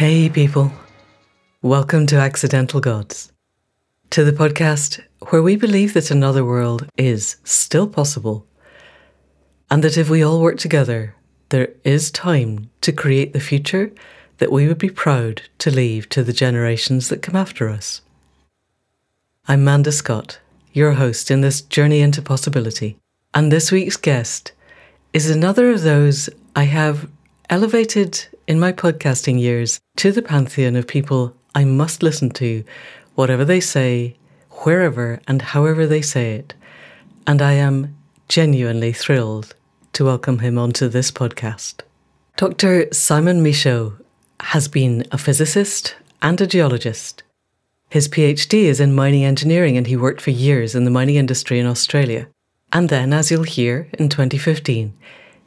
Hey, people. Welcome to Accidental Gods, to the podcast where we believe that another world is still possible, and that if we all work together, there is time to create the future that we would be proud to leave to the generations that come after us. I'm Manda Scott, your host in this journey into possibility, and this week's guest is another of those I have elevated in my podcasting years to the pantheon of people I must listen to, whatever they say, wherever and however they say it. And I am genuinely thrilled to welcome him onto this podcast. Dr. Simon Michaux has been a physicist and a geologist. His PhD is in mining engineering and he worked for years in the mining industry in Australia. And then, as you'll hear, in 2015,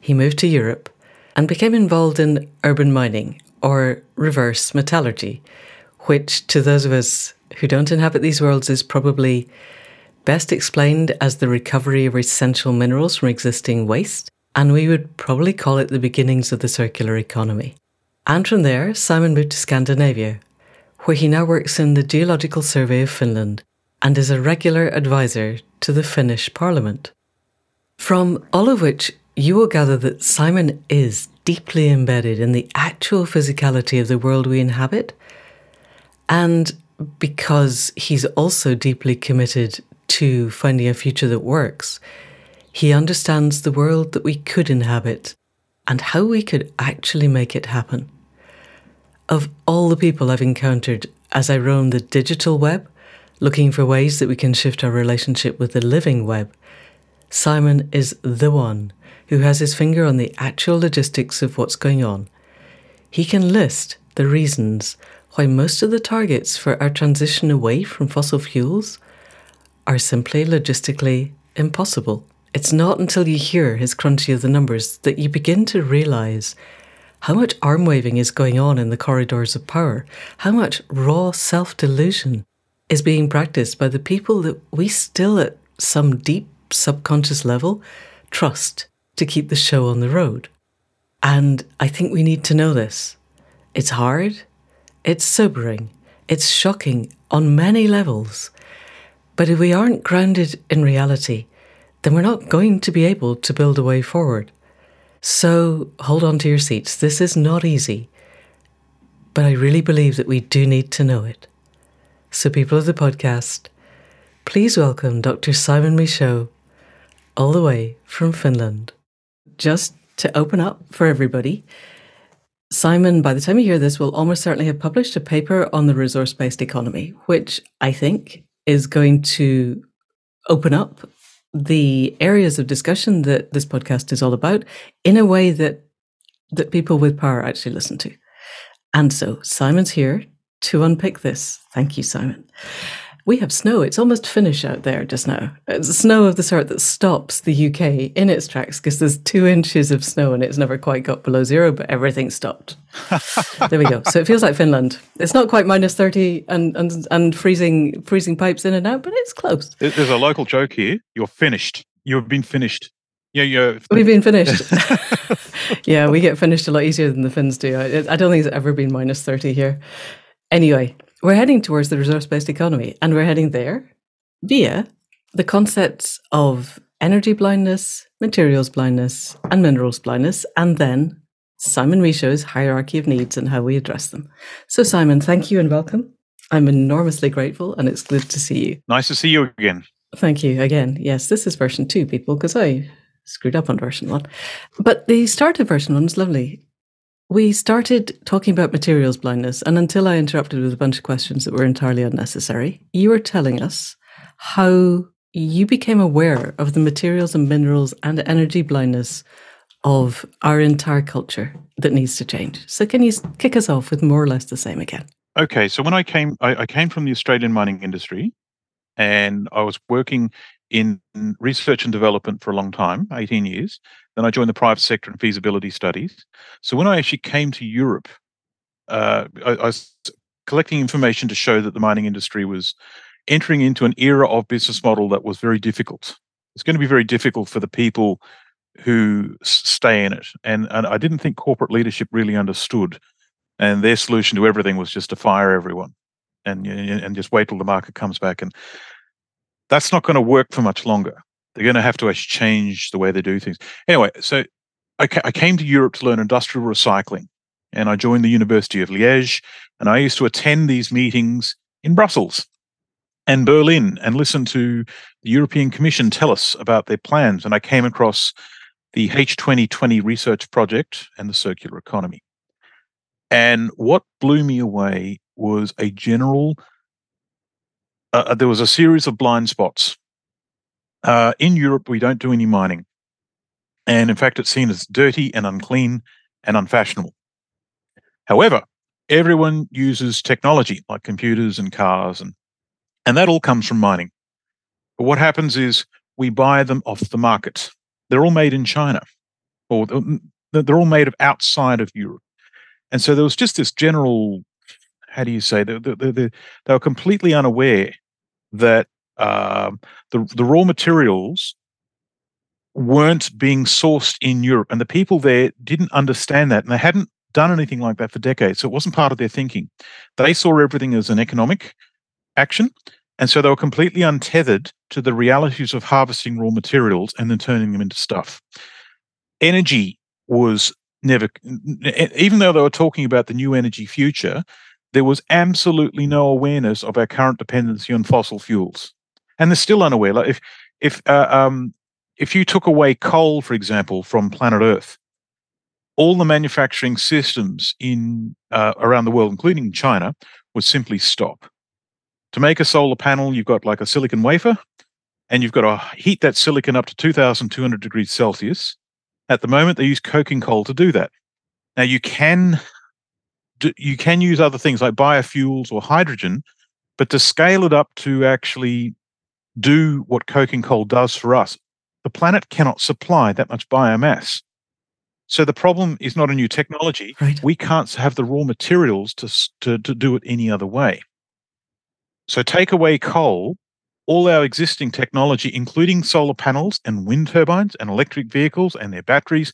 he moved to Europe and became involved in urban mining or reverse metallurgy, which to those of us who don't inhabit these worlds is probably best explained as the recovery of essential minerals from existing waste, and we would probably call it the beginnings of the circular economy. And from there, Simon moved to Scandinavia, where he now works in the Geological Survey of Finland and is a regular advisor to the Finnish Parliament. From all of which, you will gather that Simon is deeply embedded in the actual physicality of the world we inhabit. And because he's also deeply committed to finding a future that works, he understands the world that we could inhabit and how we could actually make it happen. Of all the people I've encountered as I roam the digital web, looking for ways that we can shift our relationship with the living web, Simon is the one who has his finger on the actual logistics of what's going on. He can list the reasons why most of the targets for our transition away from fossil fuels are simply logistically impossible. It's not until you hear his crunchy of the numbers that you begin to realize how much arm waving is going on in the corridors of power, how much raw self delusion is being practiced by the people that we still, at some deep subconscious level, trust to keep the show on the road. And I think we need to know this. It's hard, it's sobering, it's shocking on many levels. But if we aren't grounded in reality, then we're not going to be able to build a way forward. So hold on to your seats. This is not easy, but I really believe that we do need to know it. So, people of the podcast, please welcome Dr. Simon Michaux, all the way from Finland just to open up for everybody, Simon, by the time you hear this, will almost certainly have published a paper on the resource based economy, which I think is going to open up the areas of discussion that this podcast is all about in a way that that people with power actually listen to. And so Simon's here to unpick this. Thank you, Simon. We have snow. It's almost Finnish out there just now. It's snow of the sort that stops the UK in its tracks because there's two inches of snow and it's never quite got below zero, but everything stopped. there we go. So it feels like Finland. It's not quite minus thirty and and and freezing freezing pipes in and out, but it's close. There's a local joke here. You're finished. You've been finished. Yeah, yeah. We've been finished. yeah, we get finished a lot easier than the Finns do. I, I don't think it's ever been minus thirty here. Anyway, we're heading towards the resource based economy, and we're heading there via the concepts of energy blindness, materials blindness, and minerals blindness, and then Simon Michaux's hierarchy of needs and how we address them. So, Simon, thank you and welcome. I'm enormously grateful, and it's good to see you. Nice to see you again. Thank you again. Yes, this is version two, people, because I screwed up on version one. But the start of version one is lovely. We started talking about materials blindness, and until I interrupted with a bunch of questions that were entirely unnecessary, you were telling us how you became aware of the materials and minerals and energy blindness of our entire culture that needs to change. So, can you kick us off with more or less the same again? Okay, so when I came, I, I came from the Australian mining industry, and I was working in research and development for a long time, 18 years. Then I joined the private sector in feasibility studies. So when I actually came to Europe, uh, I, I, was collecting information to show that the mining industry was entering into an era of business model that was very difficult. It's going to be very difficult for the people who stay in it. And, and I didn't think corporate leadership really understood and their solution to everything was just to fire everyone, and and just wait till the market comes back. And that's not going to work for much longer. They're going to have to actually change the way they do things. Anyway, so I, ca- I came to Europe to learn industrial recycling, and I joined the University of Liège, and I used to attend these meetings in Brussels and Berlin and listen to the European Commission tell us about their plans. And I came across the H2020 research project and the circular economy. And what blew me away was a general, uh, uh, there was a series of blind spots. Uh, in Europe, we don't do any mining. And in fact, it's seen as dirty and unclean and unfashionable. However, everyone uses technology like computers and cars and and that all comes from mining. But what happens is we buy them off the market. They're all made in China, or they're all made of outside of Europe. And so there was just this general, how do you say, they, they, they, they were completely unaware that um, the, the raw materials weren't being sourced in Europe. And the people there didn't understand that. And they hadn't done anything like that for decades. So it wasn't part of their thinking. They saw everything as an economic action. And so they were completely untethered to the realities of harvesting raw materials and then turning them into stuff. Energy was never, even though they were talking about the new energy future, there was absolutely no awareness of our current dependency on fossil fuels. And they're still unaware. Like if, if, uh, um, if you took away coal, for example, from planet Earth, all the manufacturing systems in uh, around the world, including China, would simply stop to make a solar panel, you've got like a silicon wafer, and you've got to heat that silicon up to 2,200 degrees Celsius. At the moment, they use coking coal to do that. Now, you can you can use other things like biofuels or hydrogen, but to scale it up to actually do what coking coal does for us, the planet cannot supply that much biomass. So the problem is not a new technology. Right. We can't have the raw materials to, to, to do it any other way. So take away coal, all our existing technology, including solar panels and wind turbines and electric vehicles and their batteries,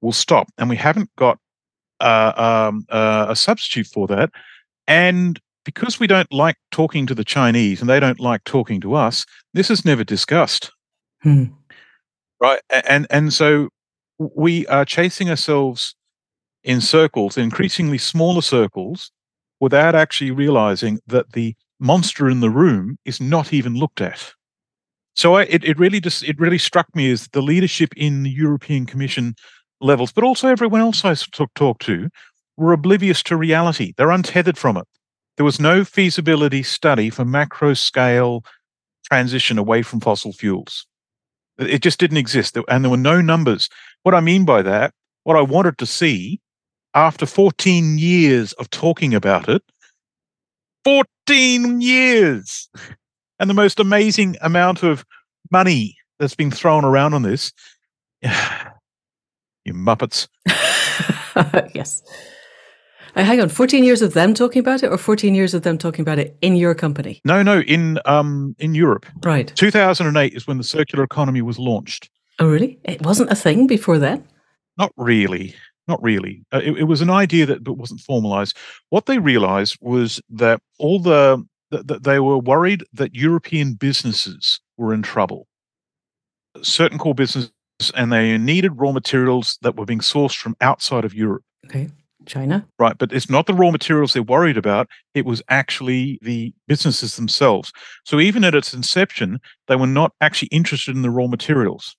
will stop. And we haven't got uh, um, uh, a substitute for that. And because we don't like talking to the Chinese and they don't like talking to us, this is never discussed. Hmm. Right. And and so we are chasing ourselves in circles, increasingly smaller circles, without actually realizing that the monster in the room is not even looked at. So I, it, it really just it really struck me as the leadership in the European Commission levels, but also everyone else I talked talk to, were oblivious to reality. They're untethered from it. There was no feasibility study for macro scale transition away from fossil fuels. It just didn't exist, and there were no numbers. What I mean by that, what I wanted to see after 14 years of talking about it, 14 years. And the most amazing amount of money that's been thrown around on this. you muppets. yes. Uh, hang on, 14 years of them talking about it or 14 years of them talking about it in your company? No, no, in um in Europe. Right. 2008 is when the circular economy was launched. Oh, really? It wasn't a thing before then? Not really. Not really. Uh, it, it, was an idea that but wasn't formalized. What they realized was that all the that they were worried that European businesses were in trouble. Certain core businesses, and they needed raw materials that were being sourced from outside of Europe. Okay. China. Right. But it's not the raw materials they're worried about. It was actually the businesses themselves. So even at its inception, they were not actually interested in the raw materials.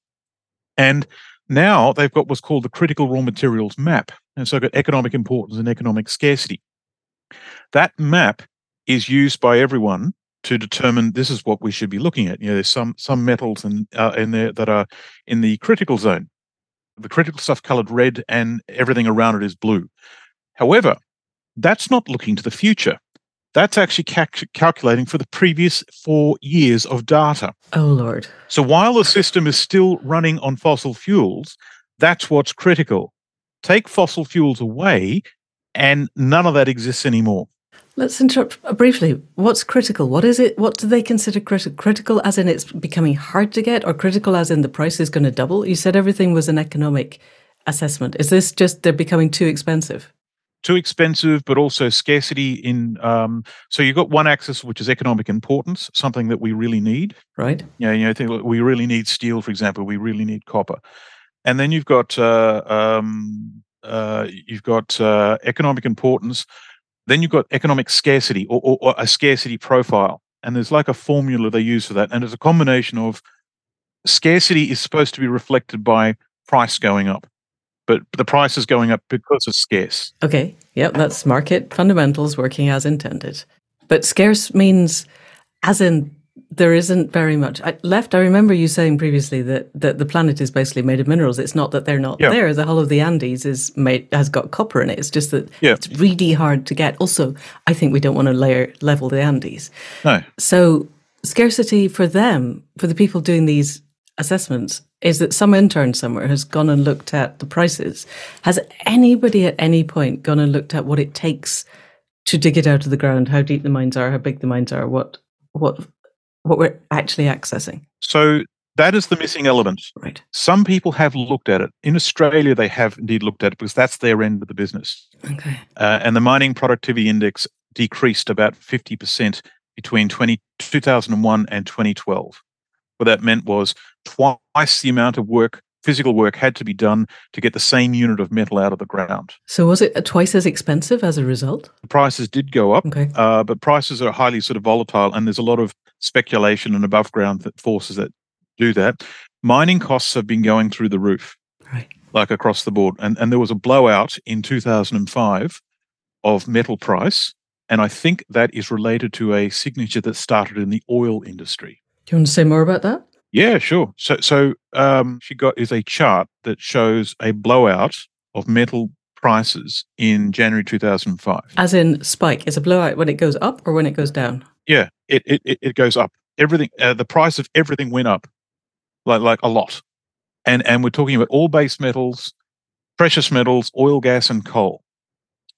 And now they've got what's called the critical raw materials map. And so got economic importance and economic scarcity. That map is used by everyone to determine this is what we should be looking at. You know, there's some some metals in uh, in there that are in the critical zone. The critical stuff colored red, and everything around it is blue. However, that's not looking to the future. That's actually calculating for the previous four years of data. Oh, Lord. So while the system is still running on fossil fuels, that's what's critical. Take fossil fuels away, and none of that exists anymore. Let's interrupt briefly. What's critical? What is it? What do they consider critical? Critical as in it's becoming hard to get, or critical as in the price is going to double? You said everything was an economic assessment. Is this just they're becoming too expensive? too expensive, but also scarcity in. Um, so you've got one axis which is economic importance, something that we really need. Right. Yeah, you know, I think we really need steel, for example. We really need copper, and then you've got uh, um, uh, you've got uh, economic importance. Then you've got economic scarcity or, or, or a scarcity profile, and there's like a formula they use for that, and it's a combination of scarcity is supposed to be reflected by price going up but the price is going up because it's scarce. Okay. Yep, that's market fundamentals working as intended. But scarce means as in there isn't very much I, left. I remember you saying previously that, that the planet is basically made of minerals. It's not that they're not yeah. there. The whole of the Andes is made has got copper in it. It's just that yeah. it's really hard to get. Also, I think we don't want to layer level the Andes. No. So scarcity for them, for the people doing these assessments, is that some intern somewhere has gone and looked at the prices. Has anybody at any point gone and looked at what it takes to dig it out of the ground, how deep the mines are, how big the mines are, what what what we're actually accessing? So that is the missing element. Right. Some people have looked at it. In Australia, they have indeed looked at it because that's their end of the business. Okay. Uh, and the mining productivity index decreased about 50% between 20, 2001 and 2012. What that meant was twice the amount of work, physical work, had to be done to get the same unit of metal out of the ground. So was it twice as expensive as a result? The prices did go up, okay. uh, but prices are highly sort of volatile, and there's a lot of speculation and above ground forces that do that. Mining costs have been going through the roof, right? Like across the board, and and there was a blowout in 2005 of metal price, and I think that is related to a signature that started in the oil industry. Do you want to say more about that? Yeah, sure. So, so um, she got is a chart that shows a blowout of metal prices in January 2005. As in spike, is a blowout when it goes up or when it goes down? Yeah, it it it goes up. Everything, uh, the price of everything went up, like like a lot, and and we're talking about all base metals, precious metals, oil, gas, and coal,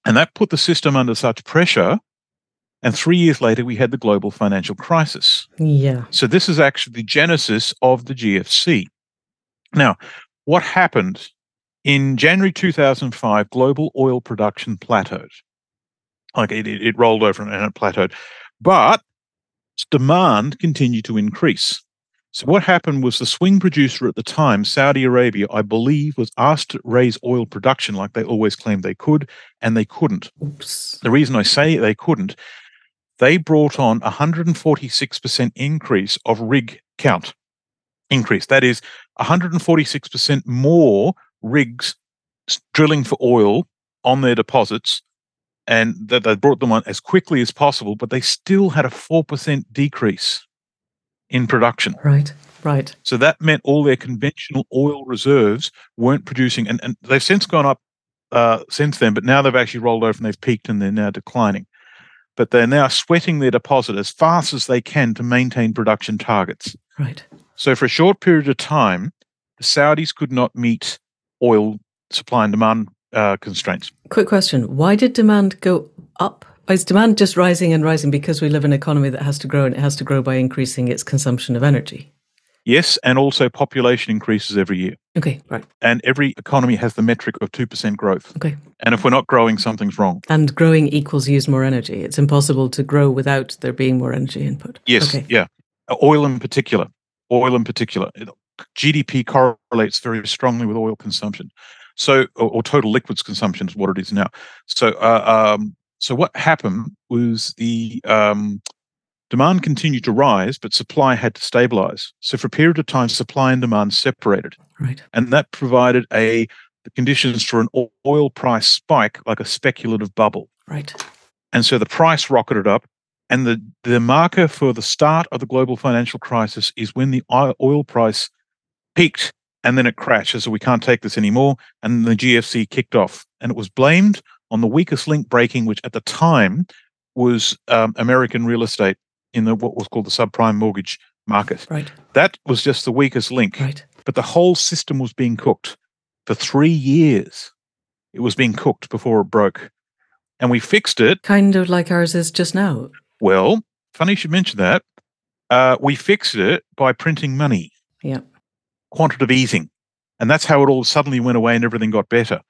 and that put the system under such pressure and three years later, we had the global financial crisis. Yeah. So this is actually the genesis of the GFC. Now, what happened in January 2005? Global oil production plateaued. Like it, it, it rolled over and it plateaued, but demand continued to increase. So what happened was the swing producer at the time, Saudi Arabia, I believe, was asked to raise oil production like they always claimed they could, and they couldn't. Oops. The reason I say they couldn't they brought on 146% increase of rig count increase. That is 146% more rigs drilling for oil on their deposits and that they brought them on as quickly as possible, but they still had a 4% decrease in production. Right, right. So that meant all their conventional oil reserves weren't producing, and, and they've since gone up uh, since then, but now they've actually rolled over and they've peaked and they're now declining but they're now sweating their deposit as fast as they can to maintain production targets. Right. So, for a short period of time, the Saudis could not meet oil supply and demand uh, constraints. Quick question Why did demand go up? Is demand just rising and rising because we live in an economy that has to grow and it has to grow by increasing its consumption of energy? Yes, and also population increases every year. Okay, right. And every economy has the metric of 2% growth. Okay. And if we're not growing, something's wrong. And growing equals use more energy. It's impossible to grow without there being more energy input. Yes, okay. yeah. Oil in particular. Oil in particular. GDP correlates very strongly with oil consumption. So, or, or total liquids consumption is what it is now. So, uh, um, so what happened was the um, Demand continued to rise, but supply had to stabilize. So for a period of time, supply and demand separated. Right. And that provided a the conditions for an oil price spike, like a speculative bubble. Right. And so the price rocketed up. And the, the marker for the start of the global financial crisis is when the oil price peaked and then it crashed. So we can't take this anymore. And the GFC kicked off. And it was blamed on the weakest link breaking, which at the time was um, American real estate in the what was called the subprime mortgage market. Right. That was just the weakest link. Right. But the whole system was being cooked for three years. It was being cooked before it broke. And we fixed it. Kind of like ours is just now. Well, funny you should mention that. Uh, we fixed it by printing money. Yeah. Quantitative easing. And that's how it all suddenly went away and everything got better.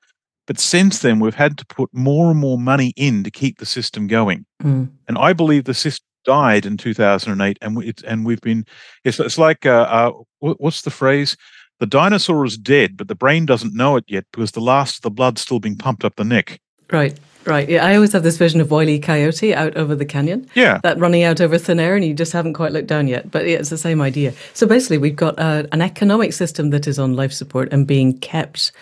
But since then, we've had to put more and more money in to keep the system going. Mm. And I believe the system died in 2008, and we, and we've been. It's, it's like uh, uh, what's the phrase? The dinosaur is dead, but the brain doesn't know it yet because the last of the blood's still being pumped up the neck. Right. Right. Yeah, I always have this vision of Wiley Coyote out over the canyon. Yeah. That running out over thin air, and you just haven't quite looked down yet. But yeah, it's the same idea. So basically, we've got uh, an economic system that is on life support and being kept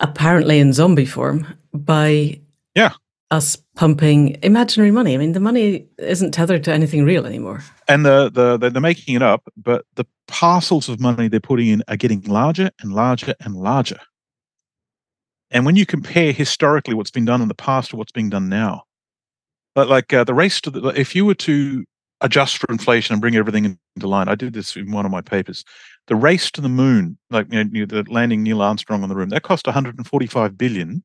apparently in zombie form by yeah us pumping imaginary money. I mean, the money isn't tethered to anything real anymore. And the, the, the they're making it up, but the parcels of money they're putting in are getting larger and larger and larger. And when you compare historically what's been done in the past to what's being done now, but like uh, the race to the, if you were to adjust for inflation and bring everything into line, I did this in one of my papers. The race to the moon, like you know, the landing Neil Armstrong on the moon, that cost 145 billion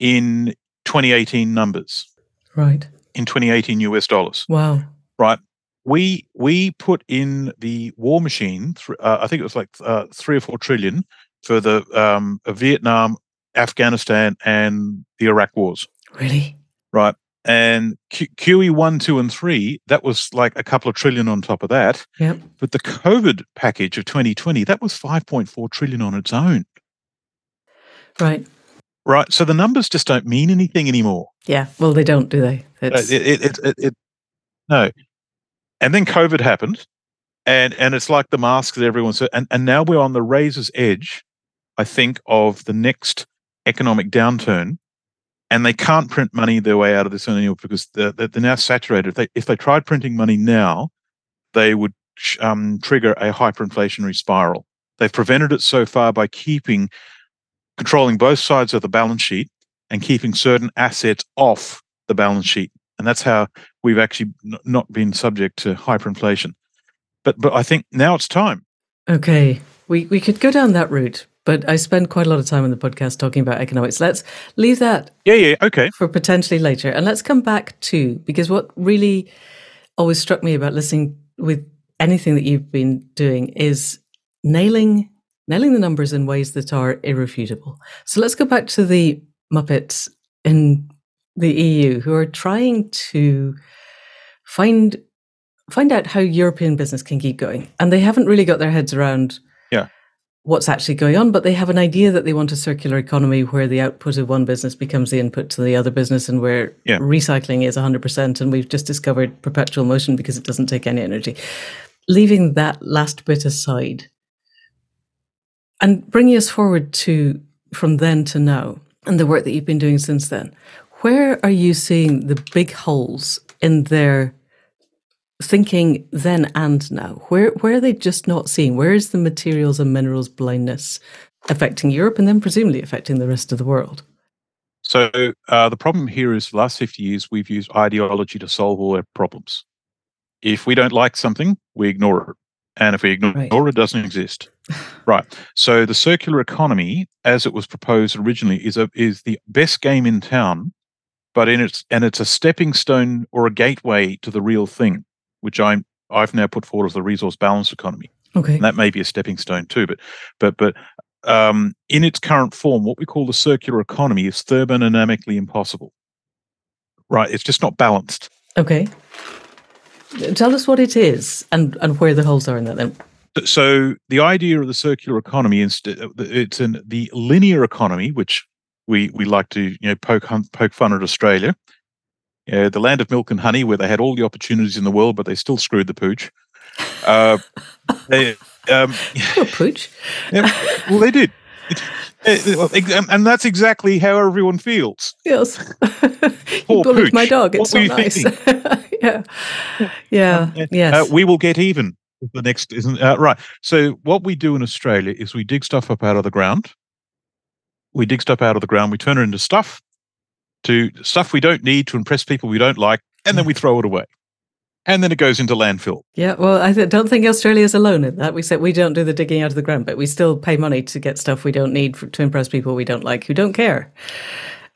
in 2018 numbers. Right. In 2018 US dollars. Wow. Right. We we put in the war machine. Th- uh, I think it was like uh, three or four trillion for the um, Vietnam, Afghanistan, and the Iraq wars. Really? Right. And Q- QE one, two, and three, that was like a couple of trillion on top of that. Yep. But the COVID package of 2020, that was 5.4 trillion on its own. Right. Right. So the numbers just don't mean anything anymore. Yeah. Well, they don't, do they? It's... It, it, it, it, no. And then COVID happened, and and it's like the masks that everyone said. And and now we're on the razor's edge, I think, of the next economic downturn, and they can't print money their way out of this anymore because they're, they're now saturated. If they if they tried printing money now, they would um, trigger a hyperinflationary spiral. They've prevented it so far by keeping controlling both sides of the balance sheet and keeping certain assets off the balance sheet. And that's how we've actually not been subject to hyperinflation. But but I think now it's time. Okay. We we could go down that route, but I spend quite a lot of time on the podcast talking about economics. Let's leave that Yeah, yeah, okay. for potentially later. And let's come back to because what really always struck me about listening with anything that you've been doing is nailing nailing the numbers in ways that are irrefutable. So let's go back to the Muppets in the EU who are trying to find find out how European business can keep going. And they haven't really got their heads around yeah. What's actually going on, but they have an idea that they want a circular economy where the output of one business becomes the input to the other business and where yeah. recycling is 100% and we've just discovered perpetual motion because it doesn't take any energy. Leaving that last bit aside, and bringing us forward to from then to now and the work that you've been doing since then, where are you seeing the big holes in their thinking then and now? Where where are they just not seeing? Where is the materials and minerals blindness affecting Europe and then presumably affecting the rest of the world? So uh, the problem here is the last 50 years we've used ideology to solve all our problems. If we don't like something, we ignore it. And if we ignore right. it, it doesn't exist. right. So the circular economy, as it was proposed originally, is a is the best game in town, but in its and it's a stepping stone or a gateway to the real thing, which I'm I've now put forward as the resource balance economy. Okay. And that may be a stepping stone too, but but but um, in its current form, what we call the circular economy is thermodynamically impossible. Right. It's just not balanced. Okay. Tell us what it is and, and where the holes are in that then. So the idea of the circular economy is it's in the linear economy, which we we like to you know poke poke fun at Australia, uh, the land of milk and honey, where they had all the opportunities in the world, but they still screwed the pooch. Uh, they, um, pooch. Yeah, well, they did. and that's exactly how everyone feels. Yes. Poor bullied pooch. my dog. It's what not nice. yeah. Yeah. Uh, yes. Uh, we will get even. The next isn't uh, right. So what we do in Australia is we dig stuff up out of the ground. We dig stuff out of the ground. We turn it into stuff, to stuff we don't need to impress people we don't like, and then we throw it away and then it goes into landfill. Yeah, well, I don't think Australia's alone in that. We said we don't do the digging out of the ground, but we still pay money to get stuff we don't need for, to impress people we don't like who don't care,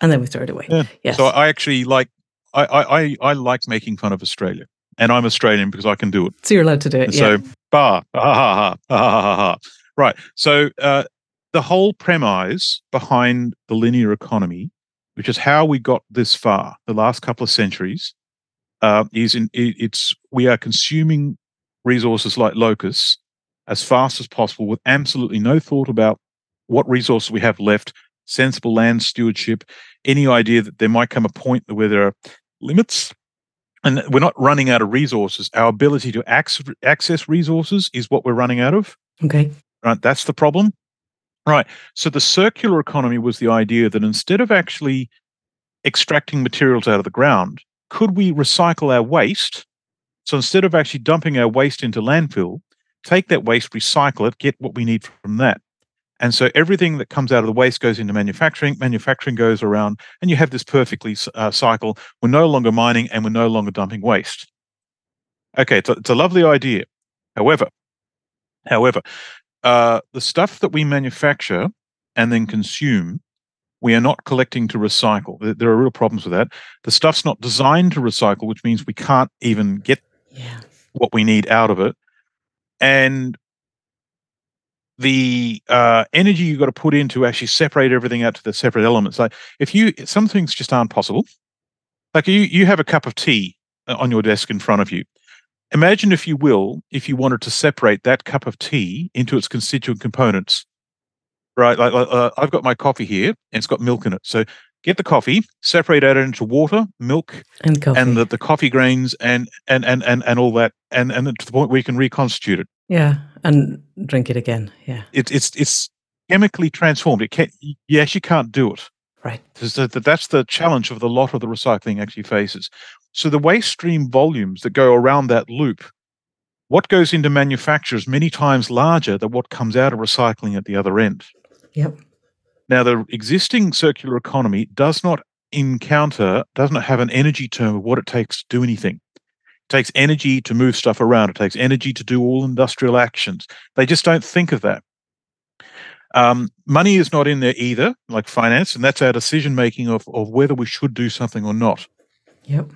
and then we throw it away. Yeah. Yes. So I actually like I, I I like making fun of Australia, and I'm Australian because I can do it. So you're allowed to do it. So bah ha ha ha ha ha ha. Right. So uh, the whole premise behind the linear economy, which is how we got this far, the last couple of centuries, uh, is in it, it's we are consuming resources like locusts as fast as possible with absolutely no thought about what resources we have left, sensible land stewardship, any idea that there might come a point where there are limits and we're not running out of resources. Our ability to access, access resources is what we're running out of. Okay. Right. That's the problem. Right. So the circular economy was the idea that instead of actually extracting materials out of the ground, could we recycle our waste? So instead of actually dumping our waste into landfill, take that waste, recycle it, get what we need from that. And so everything that comes out of the waste goes into manufacturing. Manufacturing goes around, and you have this perfectly uh, cycle. We're no longer mining, and we're no longer dumping waste. Okay, it's a, it's a lovely idea. However, however, uh, the stuff that we manufacture and then consume, we are not collecting to recycle. There are real problems with that. The stuff's not designed to recycle, which means we can't even get yeah. what we need out of it. And the uh, energy you've got to put in to actually separate everything out to the separate elements. Like if you, some things just aren't possible. Like you, you have a cup of tea uh, on your desk in front of you. Imagine, if you will, if you wanted to separate that cup of tea into its constituent components. Right, like uh, I've got my coffee here, and it's got milk in it. So get the coffee, separate it into water, milk, and coffee, and the, the coffee grains, and and and and and all that, and and to the point where you can reconstitute it. Yeah, and drink it again. Yeah, it's it's it's chemically transformed. It can you actually can't do it. Right. So that's the challenge of the lot of the recycling actually faces. So the waste stream volumes that go around that loop, what goes into manufacture is many times larger than what comes out of recycling at the other end. Yep. Now, the existing circular economy does not encounter, does not have an energy term of what it takes to do anything. It takes energy to move stuff around. It takes energy to do all industrial actions. They just don't think of that. Um, money is not in there either, like finance, and that's our decision making of, of whether we should do something or not. Yep.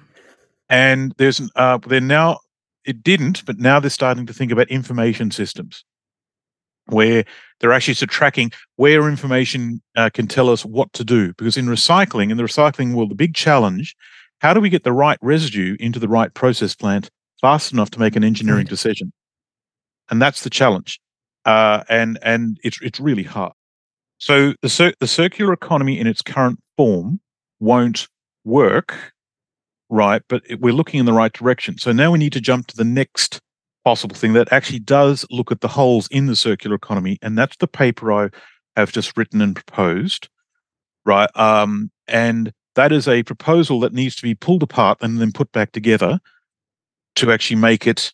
And there's uh, they're now it didn't, but now they're starting to think about information systems where they're actually sort of tracking where information uh, can tell us what to do. Because in recycling, in the recycling world, the big challenge, how do we get the right residue into the right process plant fast enough to make an engineering right. decision? And that's the challenge. Uh, and and it's it's really hard. So the cir- the circular economy in its current form won't work, right? But we're looking in the right direction. So now we need to jump to the next possible thing that actually does look at the holes in the circular economy, and that's the paper I have just written and proposed, right? Um, and that is a proposal that needs to be pulled apart and then put back together to actually make it.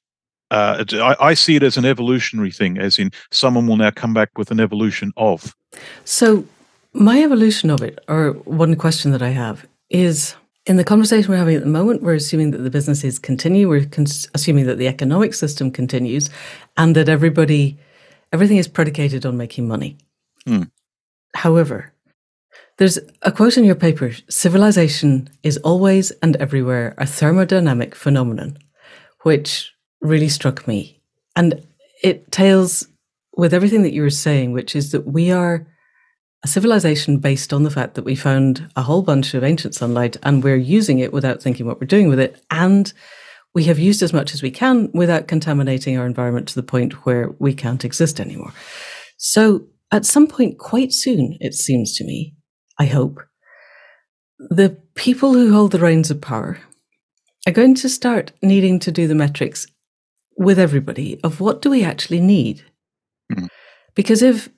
Uh, I, I see it as an evolutionary thing, as in someone will now come back with an evolution of. So, my evolution of it, or one question that I have, is in the conversation we're having at the moment, we're assuming that the businesses continue. We're cons- assuming that the economic system continues, and that everybody, everything is predicated on making money. Mm. However, there's a quote in your paper: "Civilization is always and everywhere a thermodynamic phenomenon," which really struck me, and it tails with everything that you were saying, which is that we are a civilization based on the fact that we found a whole bunch of ancient sunlight and we're using it without thinking what we're doing with it. And we have used as much as we can without contaminating our environment to the point where we can't exist anymore. So, at some point, quite soon, it seems to me, I hope, the people who hold the reins of power are going to start needing to do the metrics with everybody of what do we actually need? Mm-hmm. Because if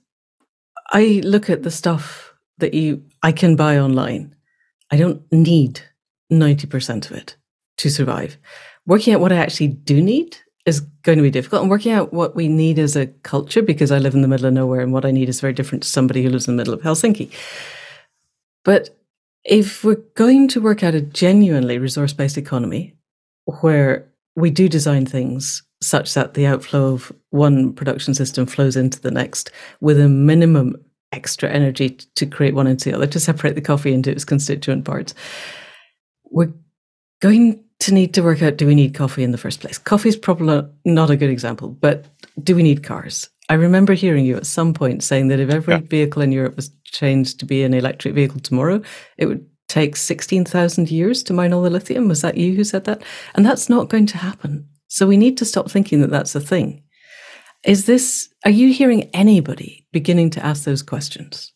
I look at the stuff that you I can buy online. I don't need 90% of it to survive. Working out what I actually do need is going to be difficult. And working out what we need as a culture, because I live in the middle of nowhere and what I need is very different to somebody who lives in the middle of Helsinki. But if we're going to work out a genuinely resource based economy where we do design things such that the outflow of one production system flows into the next with a minimum extra energy to create one into the other, to separate the coffee into its constituent parts. We're going to need to work out do we need coffee in the first place? Coffee is probably not a good example, but do we need cars? I remember hearing you at some point saying that if every yeah. vehicle in Europe was changed to be an electric vehicle tomorrow, it would take 16,000 years to mine all the lithium. Was that you who said that? And that's not going to happen. So we need to stop thinking that that's a thing. Is this, are you hearing anybody beginning to ask those questions?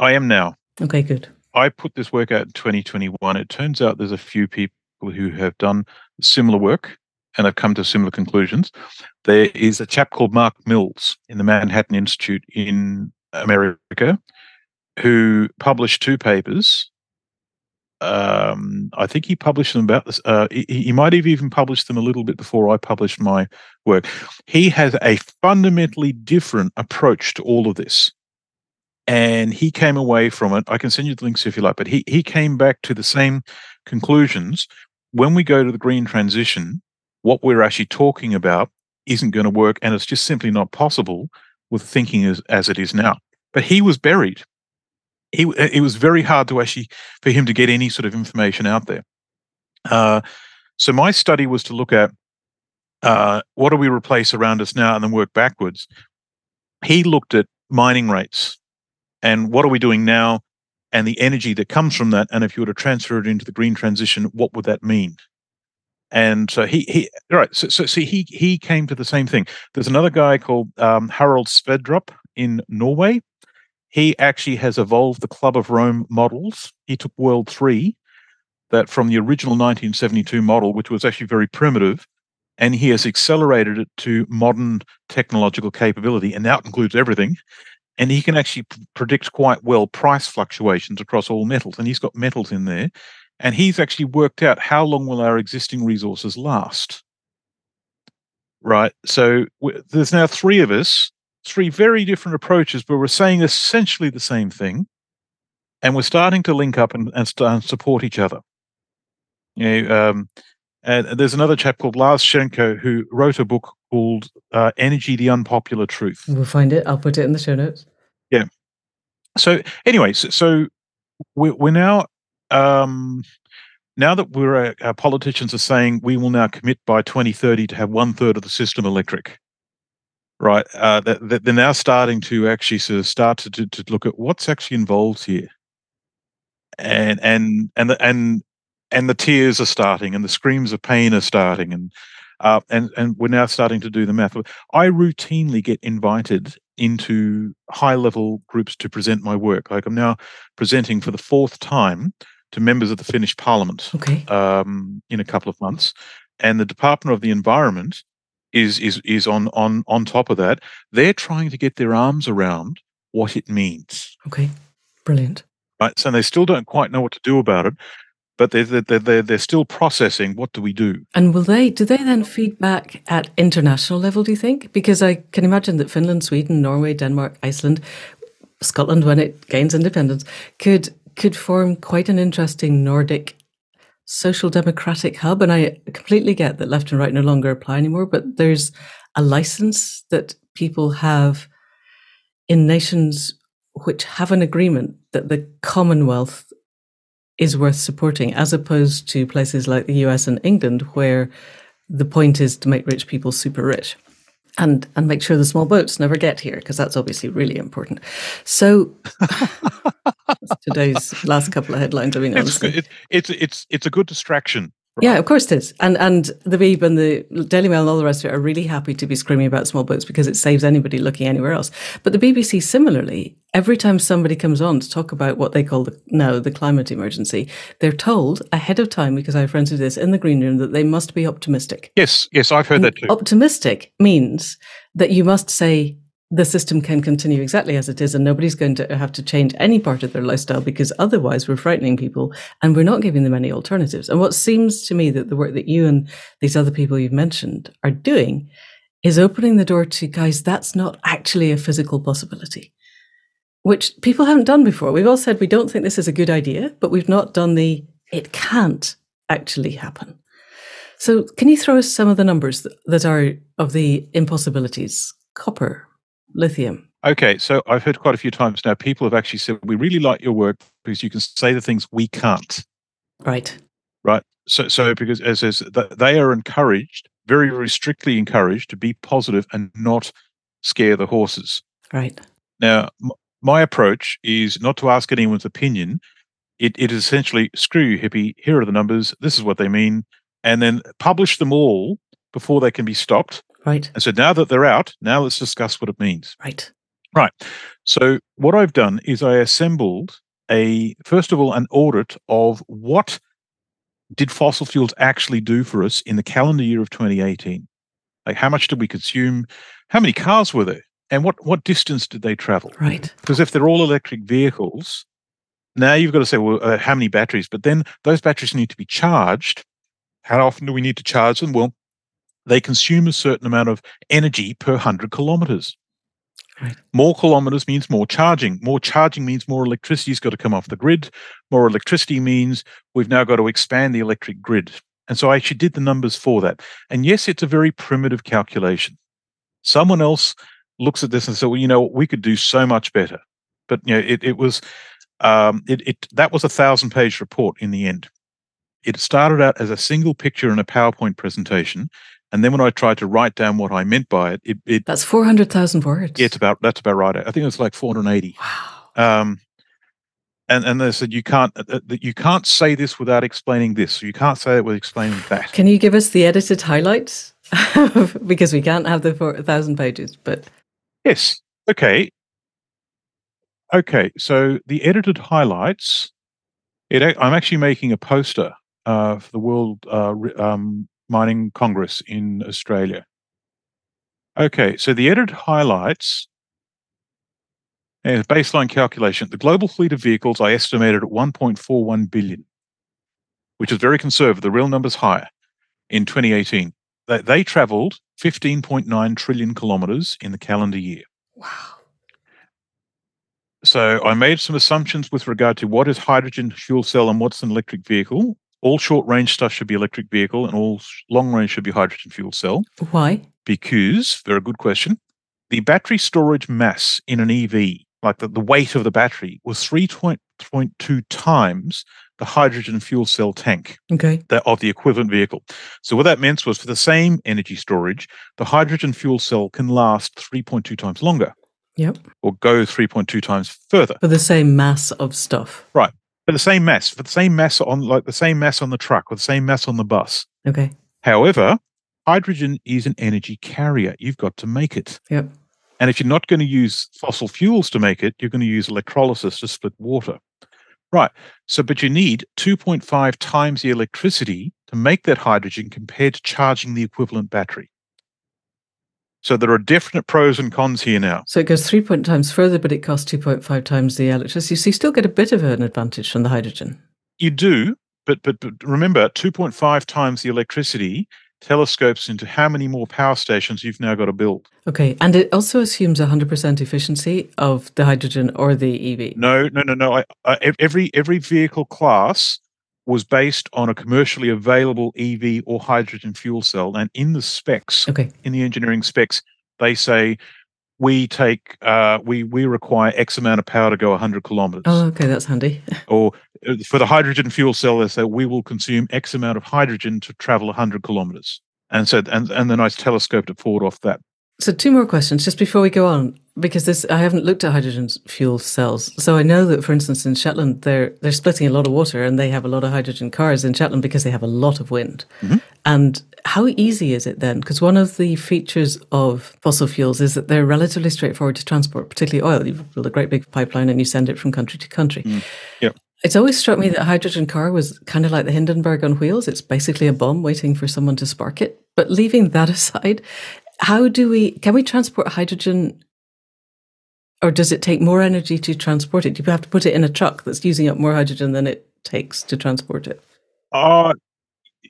I am now. Okay, good. I put this work out in 2021. It turns out there's a few people who have done similar work and have come to similar conclusions. There is a chap called Mark Mills in the Manhattan Institute in America who published two papers. Um, I think he published them about this. Uh, he, he might have even published them a little bit before I published my work. He has a fundamentally different approach to all of this and he came away from it. I can send you the links if you like, but he he came back to the same conclusions. When we go to the green transition, what we're actually talking about isn't going to work, and it's just simply not possible with thinking as, as it is now. But he was buried. He it was very hard to actually for him to get any sort of information out there. Uh, so my study was to look at uh, what do we replace around us now, and then work backwards. He looked at mining rates and what are we doing now and the energy that comes from that and if you were to transfer it into the green transition what would that mean and so he he right so, so see he he came to the same thing there's another guy called um, Harald Sverdrup in Norway he actually has evolved the club of rome models. He took world 3 that from the original 1972 model which was actually very primitive and he has accelerated it to modern technological capability and now it includes everything. And he can actually p- predict quite well price fluctuations across all metals and he's got metals in there. And he's actually worked out how long will our existing resources last. Right? So w- there's now three of us three very different approaches but we're saying essentially the same thing and we're starting to link up and, and, and support each other you know um, and there's another chap called Lars Schernikau who wrote a book called uh, Energy the Unpopular Truth. We'll find it. I'll put it in the show notes. Yeah. So, anyway, so, so we're, we're now. Um, now that we're uh, our politicians are saying we will now commit by 2030 to have one third of the system electric, right? Uh, that, they're now starting to actually sort of start to, to, to look at what's actually involved here, and and and the, and and the tears are starting, and the screams of pain are starting, and uh, and and we're now starting to do the math. I routinely get invited into high level groups to present my work. Like I'm now presenting for the fourth time to members of the Finnish Parliament okay. um, in a couple of months, and the Department of the Environment is is is on on on top of that. They're trying to get their arms around what it means. Okay, brilliant. Right, so they still don't quite know what to do about it but they're, they're, they're, they're still processing what do we do and will they do they then feedback at international level do you think because i can imagine that finland sweden norway denmark iceland scotland when it gains independence could could form quite an interesting nordic social democratic hub and i completely get that left and right no longer apply anymore but there's a license that people have in nations which have an agreement that the commonwealth is worth supporting, as opposed to places like the US and England, where the point is to make rich people super rich and and make sure the small boats never get here because that's obviously really important. So today's last couple of headlines. I mean, it's, it's it's it's it's a good distraction Right. Yeah, of course it is. And and the Beeb and the Daily Mail and all the rest of it are really happy to be screaming about small boats because it saves anybody looking anywhere else. But the BBC similarly, every time somebody comes on to talk about what they call the, now the climate emergency, they're told ahead of time, because I have friends who do this in the green room, that they must be optimistic. Yes, yes, I've heard and that too. Optimistic means that you must say the system can continue exactly as it is and nobody's going to have to change any part of their lifestyle because otherwise we're frightening people and we're not giving them any alternatives. And what seems to me that the work that you and these other people you've mentioned are doing is opening the door to guys, that's not actually a physical possibility, which people haven't done before. We've all said we don't think this is a good idea, but we've not done the it can't actually happen. So, can you throw us some of the numbers that are of the impossibilities? Copper, lithium? Okay, so I've heard quite a few times now people have actually said, We really like your work because you can say the things we can't. Right. Right. So, so because as, as they are encouraged, very, very strictly encouraged to be positive and not scare the horses. Right. Now, m- my approach is not to ask anyone's opinion. It, it is essentially screw you, hippie. Here are the numbers. This is what they mean. And then publish them all before they can be stopped. Right. And so now that they're out, now let's discuss what it means. Right. Right. So what I've done is I assembled a first of all an audit of what did fossil fuels actually do for us in the calendar year of 2018. Like how much did we consume? How many cars were there? And what what distance did they travel? Right. Because if they're all electric vehicles, now you've got to say, well, uh, how many batteries? But then those batteries need to be charged. How often do we need to charge them? Well, they consume a certain amount of energy per 100 kilometers. Right. More kilometers means more charging. More charging means more electricity's got to come off the grid. More electricity means we've now got to expand the electric grid. And so I actually did the numbers for that. And yes, it's a very primitive calculation. Someone else looks at this and says, well, you know, we could do so much better. But you know, it, it was um, it, it that was a thousand page report in the end. It started out as a single picture in a PowerPoint presentation. And then when I tried to write down what I meant by it, it, it That's 400,000 words. yeah, it's about that's about right. I think it's like 480. Wow. Um, and and they said you can't uh, uh, that you can't say this without explaining this. So you can't say it without explaining that. Can you give us the edited highlights? because we can't have the 4,000 pages, but Yes. Okay. Okay. So the edited highlights. It. I'm actually making a poster uh, for the World uh, um, Mining Congress in Australia. Okay. So the edited highlights. And baseline calculation: the global fleet of vehicles I estimated at 1.41 billion, which is very conservative. The real number's higher. In 2018, they, they travelled 15.9 trillion kilometres in the calendar year. wow. So I made some assumptions with regard to what is hydrogen fuel cell and what's an electric vehicle. All short range stuff should be electric vehicle and all long range should be hydrogen fuel cell Why? because, very good question, the battery storage mass in an EV, like the, the weight of the battery, was 3.2 times the hydrogen fuel cell tank Okay. that of the equivalent vehicle. So what that meant was for the same energy storage, the hydrogen fuel cell can last 3.2 times longer Yep. or go 3.2 times further. For the same mass of stuff. For the same mass, for the same mass on like the same mass on the truck or the same mass on the bus. Okay. However, hydrogen is an energy carrier. You've got to make it. Yep. And if you're not going to use fossil fuels to make it, you're going to use electrolysis to split water. Right. So, but you need 2.5 times the electricity to make that hydrogen compared to charging the equivalent battery. So there are definite pros and cons here now. So it goes three point times further, but it costs 2.5 times the electricity. So you still get a bit of an advantage from the hydrogen. You do, but but, but remember, 2.5 times the electricity telescopes into how many more power stations you've now got to build. Okay. And it also assumes 100% efficiency of the hydrogen or the EV. No, no, no, no. I, I, every every vehicle class was based on a commercially available EV or hydrogen fuel cell, and in the specs, Okay. in the engineering specs, they say we take uh, we we require X amount of power to go 100 kilometers. Oh, okay. That's handy. or uh, for the hydrogen fuel cell, they say we will consume X amount of hydrogen to travel 100 kilometers. And so, and, and then I telescoped it forward off that. So two more questions just before we go on, because this I haven't looked at hydrogen fuel cells. So I know that, for instance, in Shetland, they're they're splitting a lot of water and they have a lot of hydrogen cars in Shetland because they have a lot of wind. Mhm. And how easy is it then? Because one of the features of fossil fuels is that they're relatively straightforward to transport, particularly oil. You build a great big pipeline and you send it from country to country. Yep. It's always struck me that a hydrogen car was kind of like the Hindenburg on wheels. It's basically a bomb waiting for someone to spark it. But leaving that aside, how do we can we transport hydrogen or does it take more energy to transport it? Do you have to put it in a truck that's using up more hydrogen than it takes to transport it? Uh,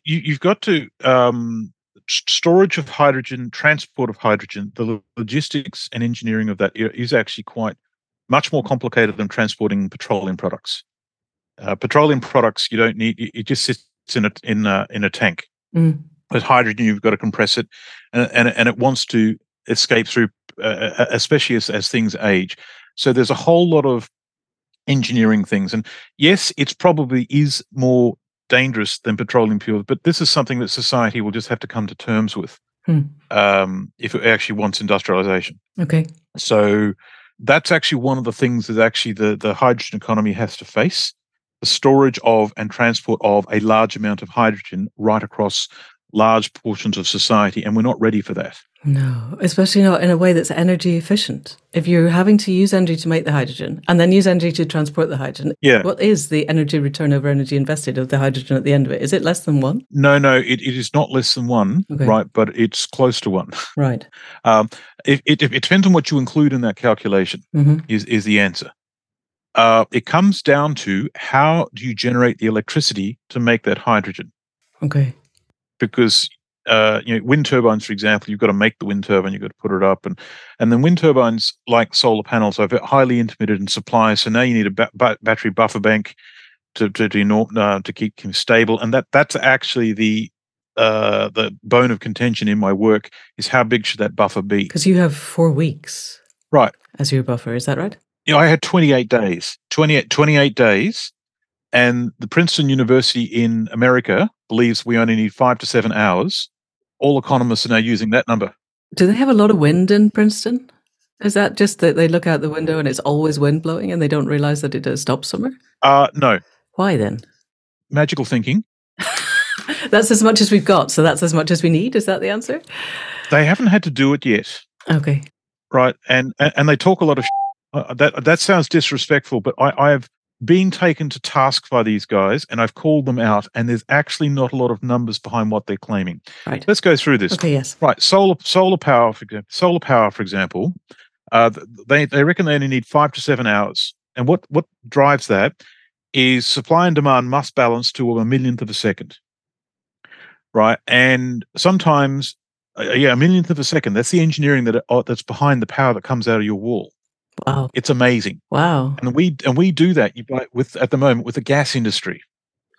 you, you've got to um, storage of hydrogen, transport of hydrogen, the logistics and engineering of that is actually quite much more complicated than transporting petroleum products. Uh, petroleum products you don't need; it it just sits in a in a, in a tank. Mm. With hydrogen, you've got to compress it, and and, and it wants to escape through, uh, especially as, as things age. So there's a whole lot of engineering things, and yes, it's probably is more dangerous than petroleum fuels, but this is something that society will just have to come to terms with. Hmm. um, if it actually wants industrialization. Okay. So that's actually one of the things that actually the, the hydrogen economy has to face the storage of and transport of a large amount of hydrogen right across large portions of society. And we're not ready for that. No, especially not in a way that's energy efficient. If you're having to use energy to make the hydrogen and then use energy to transport the hydrogen, Yeah. what is the energy return over energy invested of the hydrogen at the end of it? Is it less than one? No, no, it, it is not less than one, Okay. right? But it's close to one. Right. Um, it, it, it depends on what you include in that calculation. hmm is is the answer. Uh, it comes down to how do you generate the electricity to make that hydrogen? Okay. Because uh, you know, wind turbines, for example, you've got to make the wind turbine, you've got to put it up, and and then wind turbines, like solar panels, are highly intermittent in supply. So now you need a ba- ba- battery buffer bank to to to, uh, to keep them stable, and that that's actually the uh, the bone of contention in my work is how big should that buffer be? Because you have four weeks Right. as your buffer. Is that right? know, I had 28 days, 28, 28 days. And the Princeton University in America believes we only need five to seven hours. All economists are now using that number. Do they have a lot of wind in Princeton? Is that just that they look out the window and it's always wind blowing and they don't realize that it does stop somewhere? Uh, no, Why then? magical thinking. That's as much as we've got. So that's as much as we need. Is that the answer? They haven't had to do it yet, Okay. right? And and, and they talk a lot of uh, that. That sounds disrespectful, but I, I have been taken to task by these guys, and I've called them out. And there's actually not a lot of numbers behind what they're claiming. Right. Let's go through this. Okay. Yes. Right, solar solar power, for example, solar power, for example, uh, they they reckon they only need five to seven hours, and what what drives that is supply and demand must balance to a millionth of a second, right? And sometimes, uh, yeah, a millionth of a second. That's the engineering that uh, that's behind the power that comes out of your wall. Wow. It's amazing, Wow. and we and we do that. You buy with at the moment with the gas industry.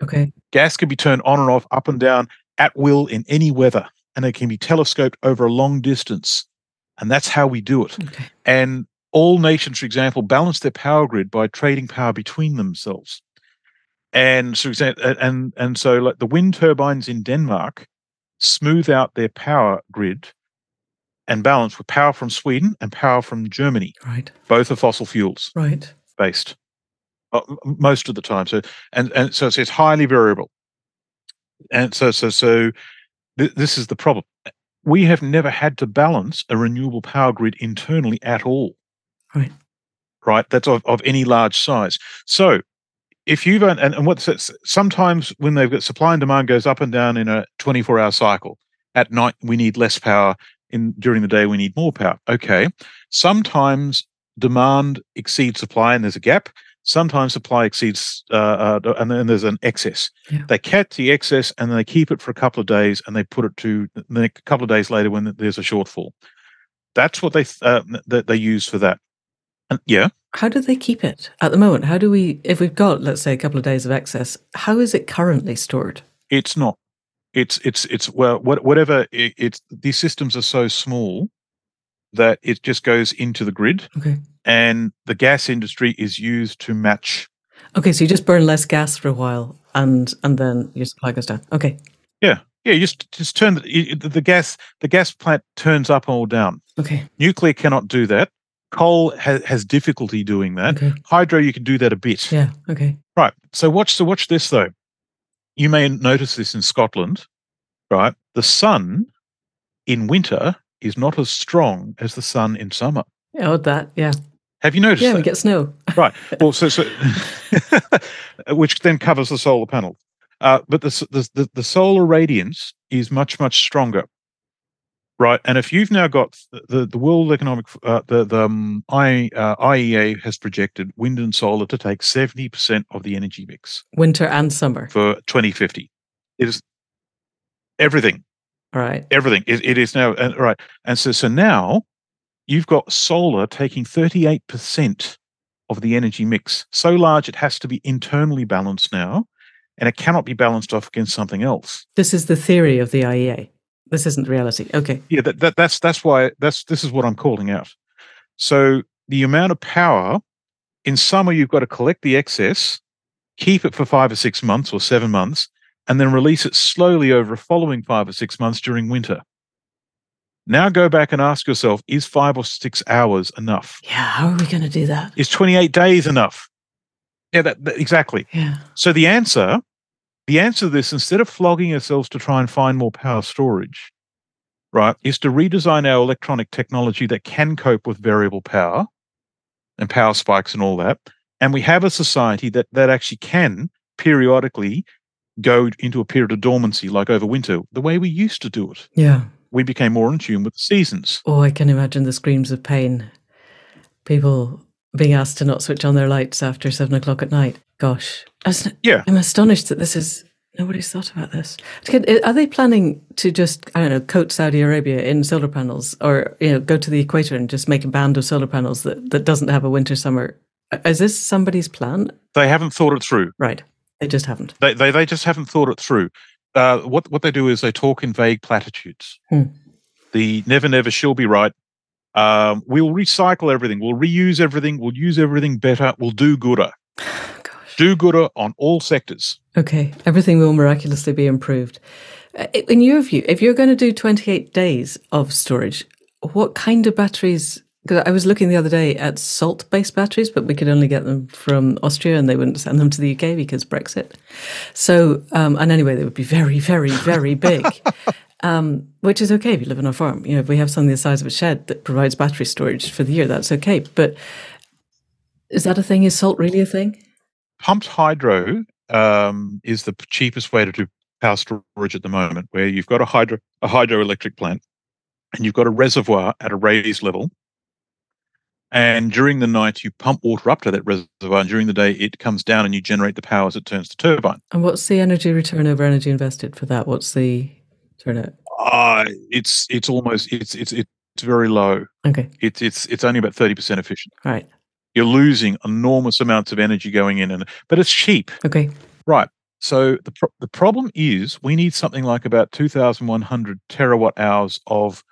Okay. Gas can be turned on and off, up and down at will in any weather, and it can be telescoped over a long distance. And that's how we do it. Okay. And all nations, for example, balance their power grid by trading power between themselves. And so, and and so, like the wind turbines in Denmark, smooth out their power grid and balance with power from Sweden and power from Germany. Right. Both are fossil fuels Right. based uh, most of the time. So and and so it's, it's highly variable. And so so so th- this is the problem. We have never had to balance a renewable power grid internally at all. Right. Right. That's of, of any large size. So if you've and, and what sometimes when they've got supply and demand goes up and down in a 24 hour cycle at night we need less power in during the day we need more power. Okay sometimes demand exceeds supply and there's a gap. Sometimes supply exceeds uh, uh, and then there's an excess. Yeah. they catch the excess and they keep it for a couple of days and they put it to a couple of days later when there's a shortfall. That's what they uh, that they use for that. And yeah? How do they keep it? At the moment? How do we, if we've got, let's say, a couple of days of excess, how is it currently stored? it's not it's it's it's well what, whatever it, it's these systems are so small that it just goes into the grid Okay. and the gas industry is used to match Okay. So you just burn less gas for a while and and then your supply goes down. Okay. yeah Yeah, you just just turn the, the gas the gas plant turns up or down Okay. nuclear cannot do that coal ha- has difficulty doing that Okay. hydro you can do that a bit Yeah. Okay. Right. So watch. So watch this though. You may notice this in Scotland, right? The sun in winter is not as strong as the sun in summer. Yeah. Oh, that. Yeah. Have you noticed Yeah. We get snow. right. Well, so, so which then covers the solar panel. Uh, but the the the solar radiance is much much stronger, right? And if you've now got the the World Economic uh, the the um, I, uh, IEA has projected wind and solar to take seventy percent of the energy mix Winter and summer. for 2050. It is everything, All right. everything. It, it is now, and right. And so, so now you've got solar taking 38% of the energy mix. So large, it has to be internally balanced now, and it cannot be balanced off against something else. This is the theory of the IEA. This isn't reality. Okay. Yeah, that, that that's that's why that's this is what I'm calling out. So the amount of power in summer, you've got to collect the excess, keep it for five or six months or seven months, and then release it slowly over a following five or six months during winter. Now go back and ask yourself: Is five or six hours enough? Yeah, how are we going to do that? Is twenty-eight days enough? Yeah, that, that- exactly. Yeah. So the answer, the answer to this, instead of flogging ourselves to try and find more power storage, right, is to redesign our electronic technology that can cope with variable power and power spikes and all that. And we have a society that that actually can periodically go into a period of dormancy, like over winter, the way we used to do it. Yeah. We became more in tune with the seasons. Oh, I can imagine the screams of pain. People being asked to not switch on their lights after seven o'clock at night. Gosh. Yeah. I'm astonished that this is nobody's thought about this. Are they planning to just I don't know coat Saudi Arabia in solar panels, or you know go to the equator and just make a band of solar panels that that doesn't have a winter summer? Is this somebody's plan? They haven't thought it through. Right. They just haven't. They they, they just haven't thought it through. Uh, what what they do is they talk in vague platitudes. Hmm. The never never she'll be right. Um, we'll recycle everything. We'll reuse everything. We'll use everything better. We'll do gooder. Gosh. Do gooder on all sectors. Okay, everything will miraculously be improved. Uh, In your view, if you're going to do 28 days of storage, what kind of batteries? Because I was looking the other day at salt based batteries, but we could only get them from Austria and they wouldn't send them to the UK because Brexit. So, um, and anyway, they would be very, very, very big. Um, which is okay if you live on a farm. You know, if we have something the size of a shed that provides battery storage for the year, that's okay. But is that a thing? Is salt really a thing? Pumped hydro um, is the cheapest way to do power storage at the moment, where you've got a hydro a hydroelectric plant, and you've got a reservoir at a raised level. And during the night, you pump water up to that reservoir, and during the day, it comes down and you generate the power as it turns the turbine. And what's the energy return over energy invested for that? What's the turnout? Uh, it's it's almost it's it's it's very low. Okay, It's it's it's only about thirty percent efficient. all right. You're losing enormous amounts of energy going in, and but it's cheap. Okay, Right. So the pro- the problem is we need something like about 2,100 terawatt hours of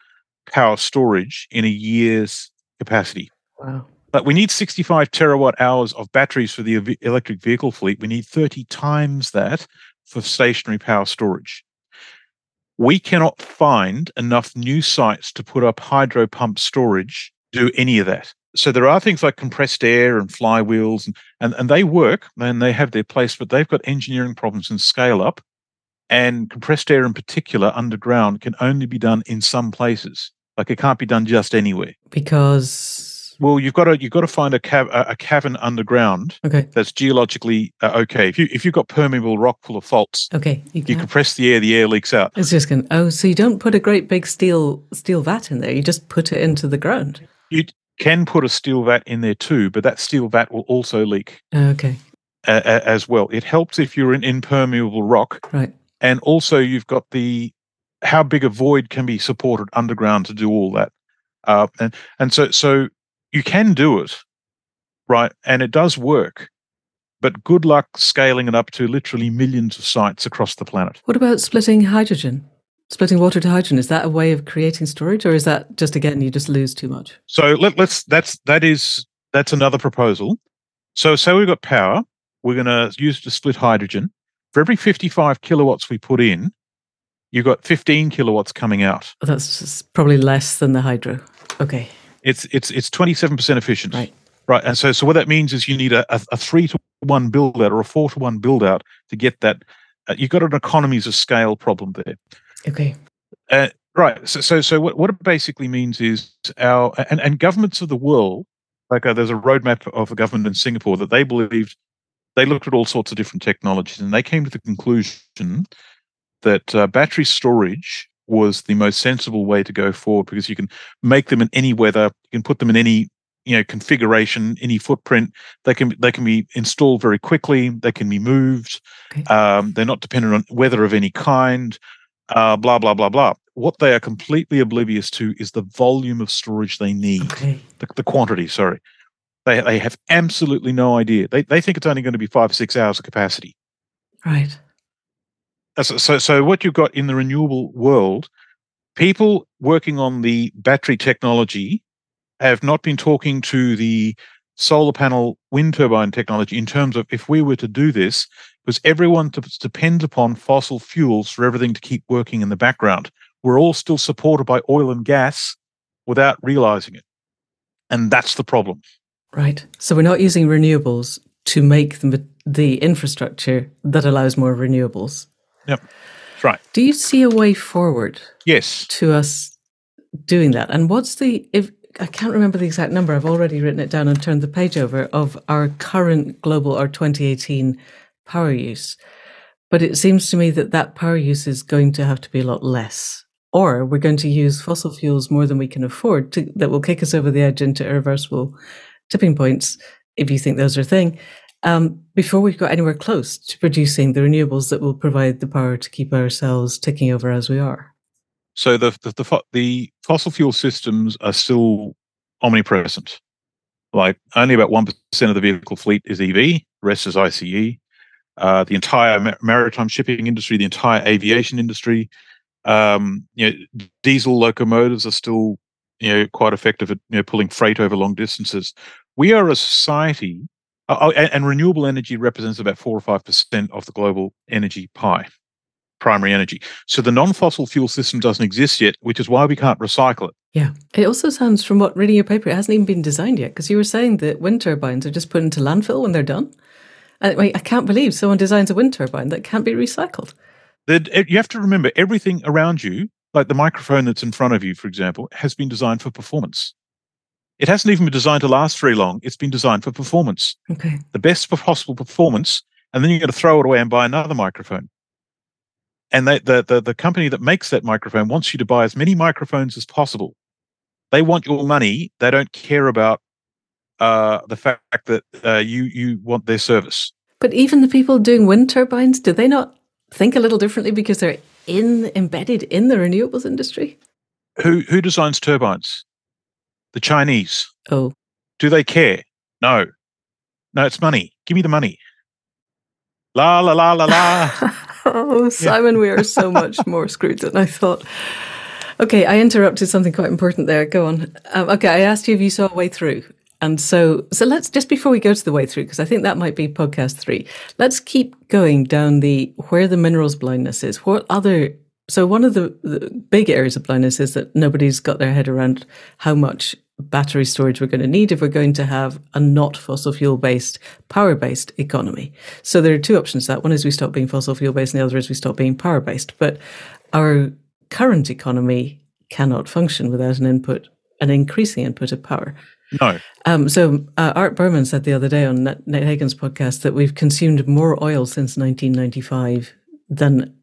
power storage in a year's capacity. wow. But we need 65 terawatt hours of batteries for the ev- electric vehicle fleet. We need 30 times that for stationary power storage. We cannot find enough new sites to put up hydro pump storage, do any of that. So there are things like compressed air and flywheels, and, and, and they work and they have their place, but they've got engineering problems and scale up. And compressed air in particular underground can only be done in some places. Like it can't be done just anywhere. Because Well, you've got to you've got to find a cav- a cavern underground okay, that's geologically uh, okay. If you if you've got permeable rock full of faults, okay, you you compress the air, the air leaks out. It's just going. Oh, so you don't put a great big steel steel vat in there. You just put it into the ground. You can put a steel vat in there too, but that steel vat will also leak Okay, uh, as well. It helps if you're in impermeable rock, right. and also you've got the how big a void can be supported underground to do all that, uh, and and so so you can do it, right, and it does work. But good luck scaling it up to literally millions of sites across the planet. What about splitting hydrogen? Splitting water to hydrogen is that a way of creating storage, or is that just again you just lose too much? So let, let's that's that is that's another proposal. So say we've got power, we're going to use to split hydrogen. For every 55 kilowatts we put in, you've got 15 kilowatts coming out. That's probably less than the hydro. Okay, It's it's it's 27% efficient. Right. Right. And so so what that means is you need a, a, a three to one build out or a four to one build out to get that. Uh, you've got an economies of scale problem there. okay, Uh, right. So, so, so what, what it basically means is our and, and governments of the world, like uh, there's a roadmap of the government in Singapore that they believed they looked at all sorts of different technologies and they came to the conclusion that uh, battery storage was the most sensible way to go forward because you can make them in any weather, you can put them in any you know configuration, any footprint. They can they can be installed very quickly. They can be moved. Okay. Um, they're not dependent on weather of any kind uh, blah blah blah blah. What they are completely oblivious to is the volume of storage they need, okay. the, the quantity. Sorry, they they have absolutely no idea. They they think it's only going to be five or six hours of capacity. Right. Uh, So so, what you've got in the renewable world, people working on the battery technology have not been talking to the solar panel wind turbine technology in terms of if we were to do this because everyone depends upon fossil fuels for everything to keep working in the background we're all still supported by oil and gas without realizing it. And that's the problem. Right. So we're not using renewables to make the, the infrastructure that allows more renewables. Yep. That's right. Do you see a way forward? Yes. To us doing that. And what's the if I can't remember the exact number. I've already written it down and turned the page over of our current global or 2018 power use. But it seems to me that that power use is going to have to be a lot less. Or we're going to use fossil fuels more than we can afford to, that will kick us over the edge into irreversible tipping points, if you think those are a thing, um, before we've got anywhere close to producing the renewables that will provide the power to keep ourselves ticking over as we are. So the the, the, the fossil fuel systems are still omnipresent. Like only about one percent of the vehicle fleet is EV, the rest is ICE. Uh, the entire maritime shipping industry, the entire aviation industry, um, you know, diesel locomotives are still you know quite effective at you know pulling freight over long distances. We are a society, Oh, oh, and, and renewable energy represents about four or five percent of the global energy pie primary energy. So the non-fossil fuel system doesn't exist yet, which is why we can't recycle it. Yeah. It also sounds from what reading your paper, it hasn't even been designed yet because you were saying that wind turbines are just put into landfill when they're done. I, I can't believe someone designs a wind turbine that can't be recycled. You have to remember everything around you, like the microphone that's in front of you, for example, has been designed for performance. It hasn't even been designed to last very long. It's been designed for performance. Okay. The best possible performance, and then you're going to throw it away and buy another microphone and they, the, the the company that makes that microphone wants you to buy as many microphones as possible. They want your money. They don't care about uh, the fact that uh, you you want their service. But even the people doing wind turbines, do they not think a little differently because they're in embedded in the renewables industry? Who who designs turbines? The Chinese. Oh. Do they care? No. No, it's money. Give me the money. La la la la la. oh, Simon, yeah. we are so much more screwed than I thought. Okay, I interrupted something quite important there. Go on. Um, okay, I asked you if you saw a way through. And so, so let's just before we go to the way through, because I think that might be podcast three. Let's keep going down the where the minerals blindness is. What other? So one of the, the big areas of blindness is that nobody's got their head around how much battery storage we're going to need if we're going to have a not fossil fuel based, power based economy. So there are two options that one is we stop being fossil fuel based, and the other is we stop being power based. But our current economy cannot function without an input, an increasing input of power. No. Um, so uh, Art Berman said the other day on Nate Hagens' podcast that we've consumed more oil since 1995 than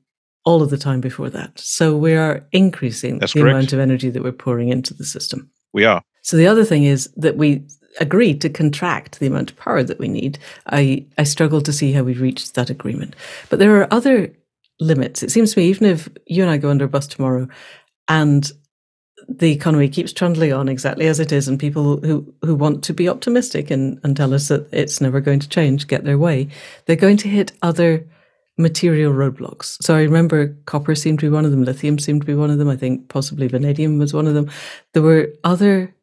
all of the time before that. So we are increasing That's the correct. amount of energy that we're pouring into the system. We are. So the other thing is that we agreed to contract the amount of power that we need. I, I struggle to see how we've reached that agreement. But there are other limits. It seems to me, even if you and I go under a bus tomorrow and the economy keeps trundling on exactly as it is, and people who, who want to be optimistic and, and tell us that it's never going to change get their way, they're going to hit other material roadblocks. So I remember copper seemed to be one of them, lithium seemed to be one of them, I think possibly vanadium was one of them. There were other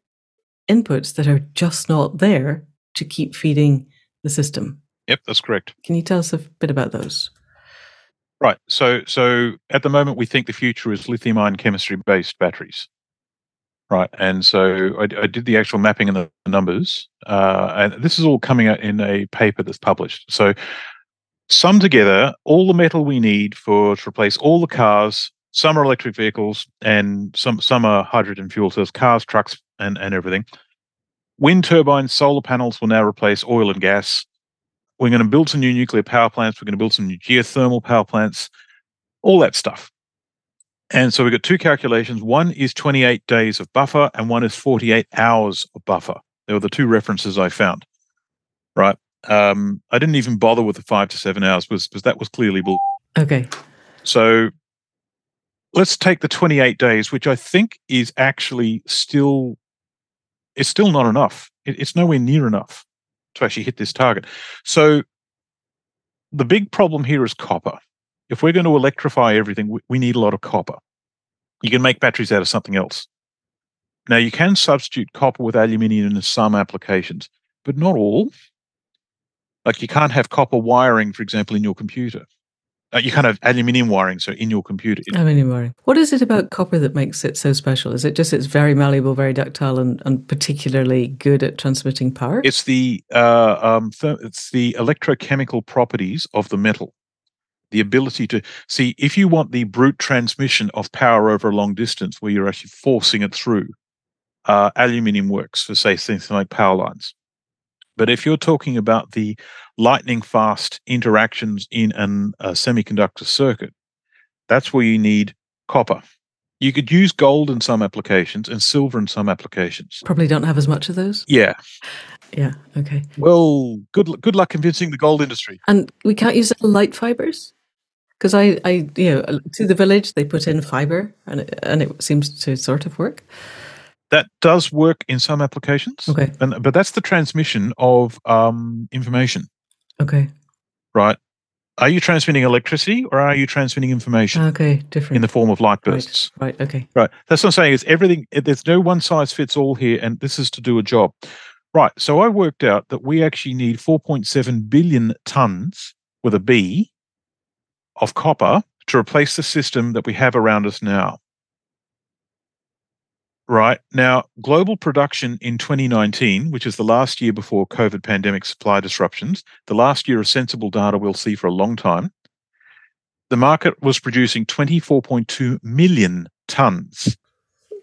inputs that are just not there to keep feeding the system. Yep, that's correct. Can you tell us a bit about those? Right. So so at the moment we think the future is lithium ion chemistry based batteries. Right. And so I, I, did the actual mapping and the numbers. Uh, and this is all coming out in a paper that's published. So sum together all the metal we need for to replace all the cars. Some are electric vehicles, and some some are hydrogen fuel cells, cars, trucks, and and everything. Wind turbines, solar panels will now replace oil and gas. We're going to build some new nuclear power plants. We're going to build some new geothermal power plants, all that stuff. And so we've got two calculations. One is 28 days of buffer, and one is 48 hours of buffer. They were the two references I found. Right. Um, I didn't even bother with the five to seven hours because that was clearly bull. Okay. So let's take the 28 days, which I think is actually still it's still not enough. It, it's nowhere near enough to actually hit this target. So the big problem here is copper. If we're going to electrify everything, we, we need a lot of copper. You can make batteries out of something else. Now you can substitute copper with aluminium in some applications, but not all. Like you can't have copper wiring, for example, in your computer. Uh, you can't have aluminium wiring, so in your computer. Aluminium wiring. What is it about copper that makes it so special? Is it just it's very malleable, very ductile, and, and particularly good at transmitting power? it's the uh, um, th- it's the electrochemical properties of the metal. The ability to see if you want the brute transmission of power over a long distance, where you're actually forcing it through, uh, aluminium works for say things like power lines. But if you're talking about the lightning fast interactions in an, a semiconductor circuit, that's where you need copper. You could use gold in some applications and silver in some applications. Probably don't have as much of those. Yeah. Yeah. Okay. Well, good good luck convincing the gold industry. And we can't use light fibers because I, I, you know, to the village they put in fiber, and it, and it seems to sort of work. That does work in some applications. Okay. And but that's the transmission of um, information, Okay. right? Are you transmitting electricity or are you transmitting information Okay. Different. in the form of light bursts? Right. Okay. Right. That's what I'm saying. Is everything? There's no one size fits all here, and this is to do a job. Right. So I worked out that we actually need 4.7 billion tons with a B of copper to replace the system that we have around us now. Right. Now, global production in 2019, which is the last year before COVID pandemic supply disruptions, the last year of sensible data we'll see for a long time, the market was producing 24.2 million tons.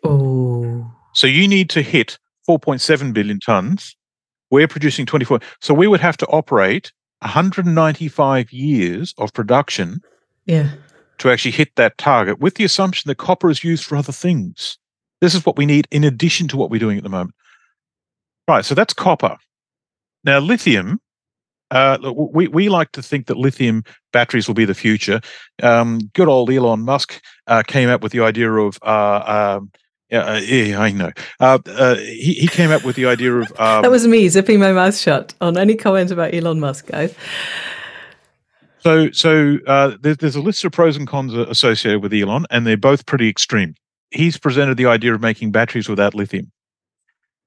Oh. So you need to hit 4.7 billion tons. We're producing 24. So we would have to operate 195 years of production Yeah. to actually hit that target with the assumption that copper is used for other things. This is what we need in addition to what we're doing at the moment. Right. So that's copper. Now, lithium. Uh, we we like to think that lithium batteries will be the future. Um, good old Elon Musk uh, came up with the idea of. Uh, um, yeah, uh, yeah, I know. Uh, uh, he he came up with the idea of. Um, that was me zipping my mouth shut on any comment about Elon Musk, guys. So, so uh, there's, there's a list of pros and cons associated with Elon, and they're both pretty extreme. He's presented the idea of making batteries without lithium,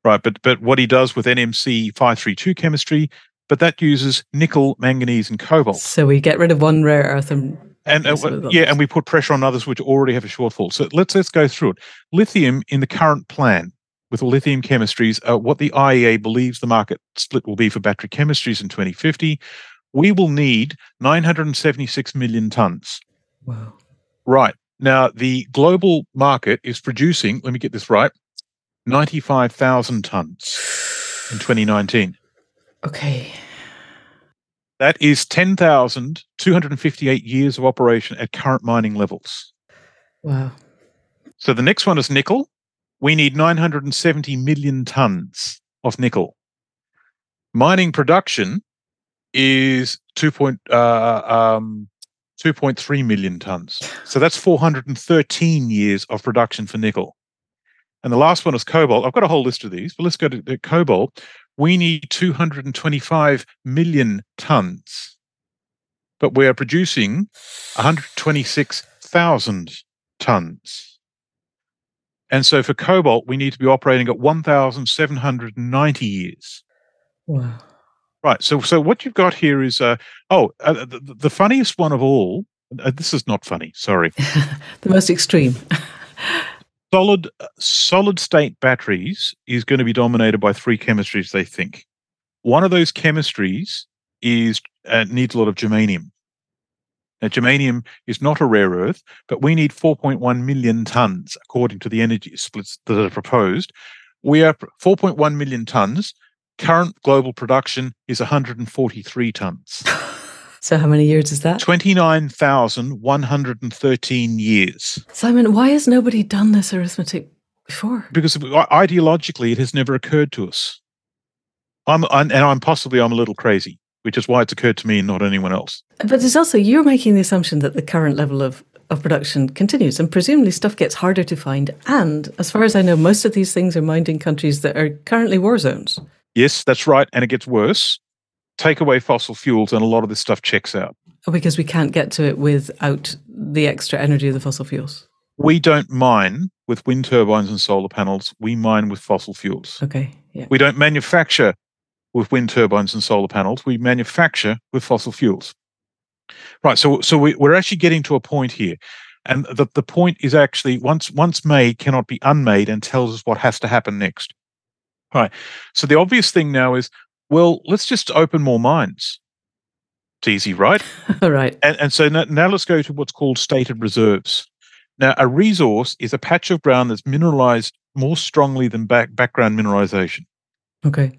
right? But but what he does with NMC five three two chemistry, but that uses nickel, manganese, and cobalt, So we get rid of one rare earth and and uh, replace it with yeah, and we put pressure on others which already have a shortfall. So let's let's go through it. Lithium in the current plan with lithium chemistries, uh, what the IEA believes the market split will be for battery chemistries in 2050, we will need 976 million tons. wow. Right. Now, the global market is producing, let me get this right, 95,000 tons in 2019. Okay. That is 10,258 years of operation at current mining levels. Wow. So the next one is nickel. We need 970 million tons of nickel. Mining production is 2. Point, uh, um, 2.3 million tons. So that's 413 years of production for nickel. And the last one is cobalt. I've got a whole list of these, but let's go to the cobalt. We need 225 million tons, but we are producing 126,000 tons. And so for cobalt, we need to be operating at 1,790 years. Wow. Right. So, so what you've got here is, uh, oh, uh, the, the funniest one of all. Uh, this is not funny. Sorry. the most extreme. solid, uh, solid state batteries is going to be dominated by three chemistries. They think one of those chemistries is uh, needs a lot of germanium. Now, germanium is not a rare earth, but we need 4.1 million tons according to the energy splits that are proposed. We are 4.1 million tons. Current global production is 143 tons. so how many years is that? 29,113 years. Simon, why has nobody done this arithmetic before? Because ideologically, it has never occurred to us. I'm, and I'm possibly I'm a little crazy, which is why it's occurred to me and not anyone else. But there's also you're making the assumption that the current level of of production continues, and presumably stuff gets harder to find. And as far as I know, most of these things are mined in countries that are currently war zones. Yes, that's right, and it gets worse. Take away fossil fuels, and a lot of this stuff checks out. Because we can't get to it without the extra energy of the fossil fuels. We don't mine with wind turbines and solar panels. We mine with fossil fuels. Okay, yeah. We don't manufacture with wind turbines and solar panels. We manufacture with fossil fuels. Right. So so we, we're actually getting to a point here. And the, the point is actually once once made cannot be unmade and tells us what has to happen next. Right. So the obvious thing now is, well, let's just open more mines. It's easy, right? right. And, and so now, now let's go to what's called stated reserves. Now, a resource is a patch of ground that's mineralized more strongly than back, background mineralization. Okay.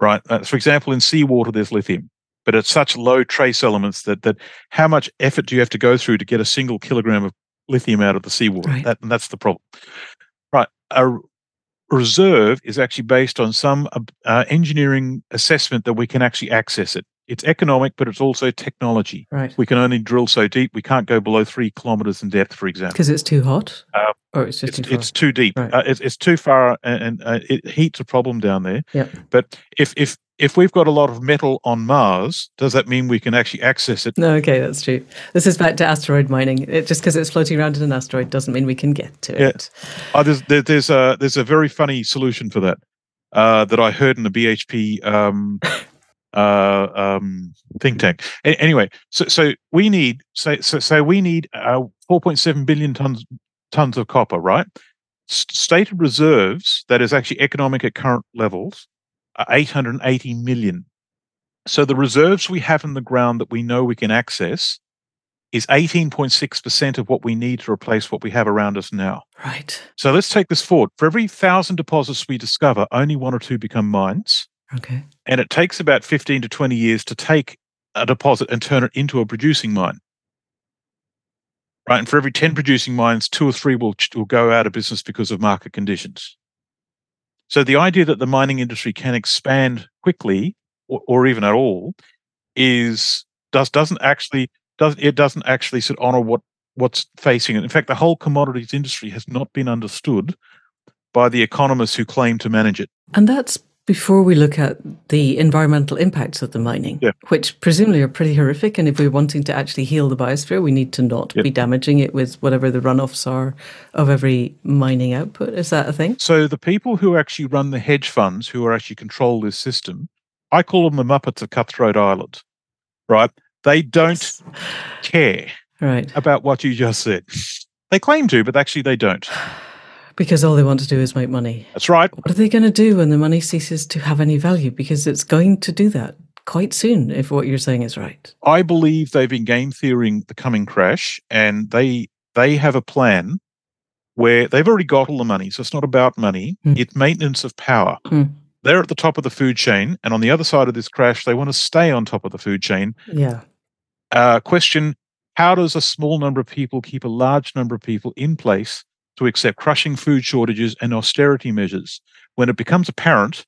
Right. Uh, for example, in seawater, there's lithium, but it's such low trace elements that that how much effort do you have to go through to get a single kilogram of lithium out of the seawater? Right. That, and that's the problem. Right. A reserve is actually based on some uh, uh, engineering assessment that we can actually access it. It's economic, but it's also technology. Right. We can only drill so deep. We can't go below three kilometers in depth, for example. Because it's too hot? Uh, or it's just It's, too it's too deep. Right. Uh, it's, it's too far, and, and uh, it heat's a problem down there. Yep. But if if if we've got a lot of metal on Mars, does that mean we can actually access it? No, okay, that's true. This is back to asteroid mining. It, just because it's floating around in an asteroid doesn't mean we can get to Yeah. it. Oh, there's there, there's a there's a very funny solution for that uh, that I heard in the BHP um, uh, um, think tank. A- anyway, so so we need so so, so we need uh, 4.7 billion tons tons of copper, right? S- stated reserves that is actually economic at current levels are 880 million. So the reserves we have in the ground that we know we can access is 18.6% of what we need to replace what we have around us now. Right. So let's take this forward. For every thousand deposits we discover, only one or two become mines. Okay. And it takes about 15 to 20 years to take a deposit and turn it into a producing mine. Right. And for every 10 producing mines, two or three will, will go out of business because of market conditions. So the idea that the mining industry can expand quickly or, or even at all is does doesn't actually does it doesn't actually sit honor what what's facing it. In fact, the whole commodities industry has not been understood by the economists who claim to manage it. And that's before we look at the environmental impacts of the mining, Yeah. which presumably are pretty horrific. And if we're wanting to actually heal the biosphere, we need to not Yep. be damaging it with whatever the runoffs are of every mining output. Is that a thing? So the people who actually run the hedge funds, who are actually control this system, I call them the Muppets of Cutthroat Island. Right? They don't care Right. about what you just said. They claim to, but actually they don't. Because all they want to do is make money. That's right. What are they going to do when the money ceases to have any value? Because it's going to do that quite soon, if what you're saying is right. I believe they've been game theorying the coming crash, and they they have a plan where they've already got all the money. So it's not about money; Hmm. it's maintenance of power. Hmm. They're at the top of the food chain, and on the other side of this crash, they want to stay on top of the food chain. Yeah. Uh, question: How does a small number of people keep a large number of people in place to accept crushing food shortages and austerity measures when it becomes apparent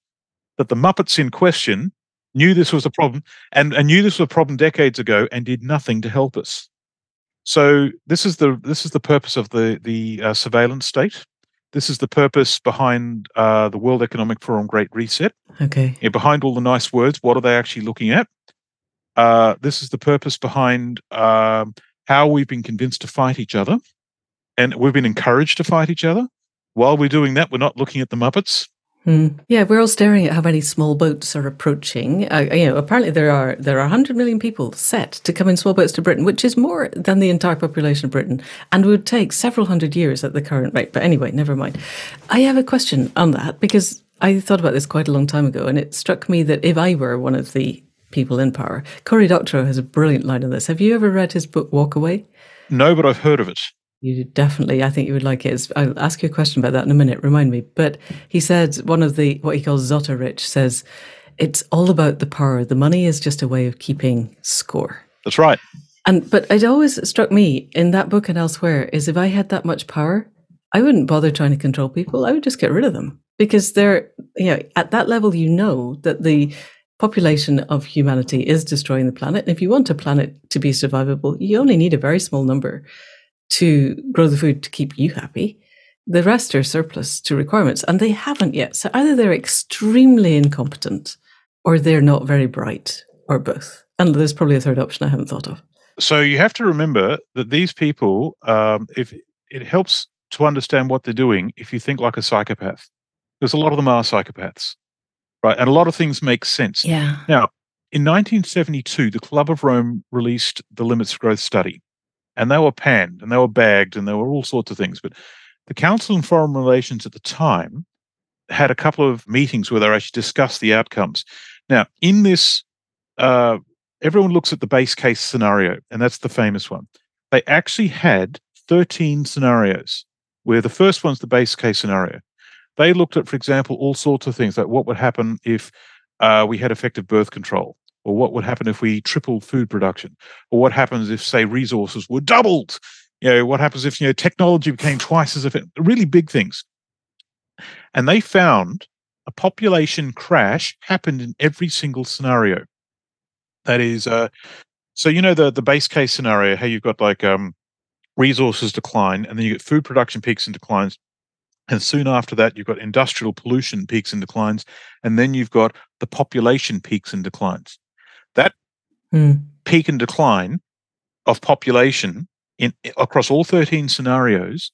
that the Muppets in question knew this was a problem and, and knew this was a problem decades ago and did nothing to help us. So this is the this is the purpose of the the uh, surveillance state. This is the purpose behind uh, the World Economic Forum Great Reset. Okay. Yeah, behind all the nice words, what are they actually looking at? Uh, this is the purpose behind um, how we've been convinced to fight each other, and we've been encouraged to fight each other. While we're doing that, we're not looking at the Muppets. Hmm. Yeah, we're all staring at how many small boats are approaching. Uh, you know, apparently there are there are 100 million people set to come in small boats to Britain, which is more than the entire population of Britain, and would take several hundred years at the current rate. But anyway, never mind. I have a question on that because I thought about this quite a long time ago, and it struck me that if I were one of the people in power, Cory Doctorow has a brilliant line on this. Have you ever read his book Walkaway? No, but I've heard of it. You definitely, I think you would like it. It's- I'll ask you a question about that in a minute. Remind me. But he said one of the what he calls zottarich says it's all about the power. The money is just a way of keeping score. That's right. And but it always struck me in that book and elsewhere is if I had that much power, I wouldn't bother trying to control people. I would just get rid of them because they're you know at that level you know that the population of humanity is destroying the planet. And if you want a planet to be survivable, you only need a very small number to grow the food to keep you happy. The rest are surplus to requirements, and they haven't yet. So either they're extremely incompetent or they're not very bright, or both. And there's probably a third option I haven't thought of. So you have to remember that these people, um, if it helps to understand what they're doing, if you think like a psychopath, because a lot of them are psychopaths, right? And a lot of things make sense. Yeah. Now, in 1972, the Club of Rome released the Limits of Growth study, and they were panned and they were bagged and there were all sorts of things. But the Council on Foreign Relations at the time had a couple of meetings where they actually discussed the outcomes. Now, in this, uh, everyone looks at the base case scenario, and that's the famous one. They actually had 13 scenarios where the first one's the base case scenario. They looked at, for example, all sorts of things like what would happen if uh, we had effective birth control, or what would happen if we tripled food production, or what happens if, say, resources were doubled. You know, what happens if you know technology became twice as effective? Really big things. And they found a population crash happened in every single scenario. That is, uh, so you know the the base case scenario, how you've got like um, resources decline, and then you get food production peaks and declines, and soon after that you've got industrial pollution peaks and declines, and then you've got the population peaks and declines. That Hmm. peak and decline of population in across all 13 scenarios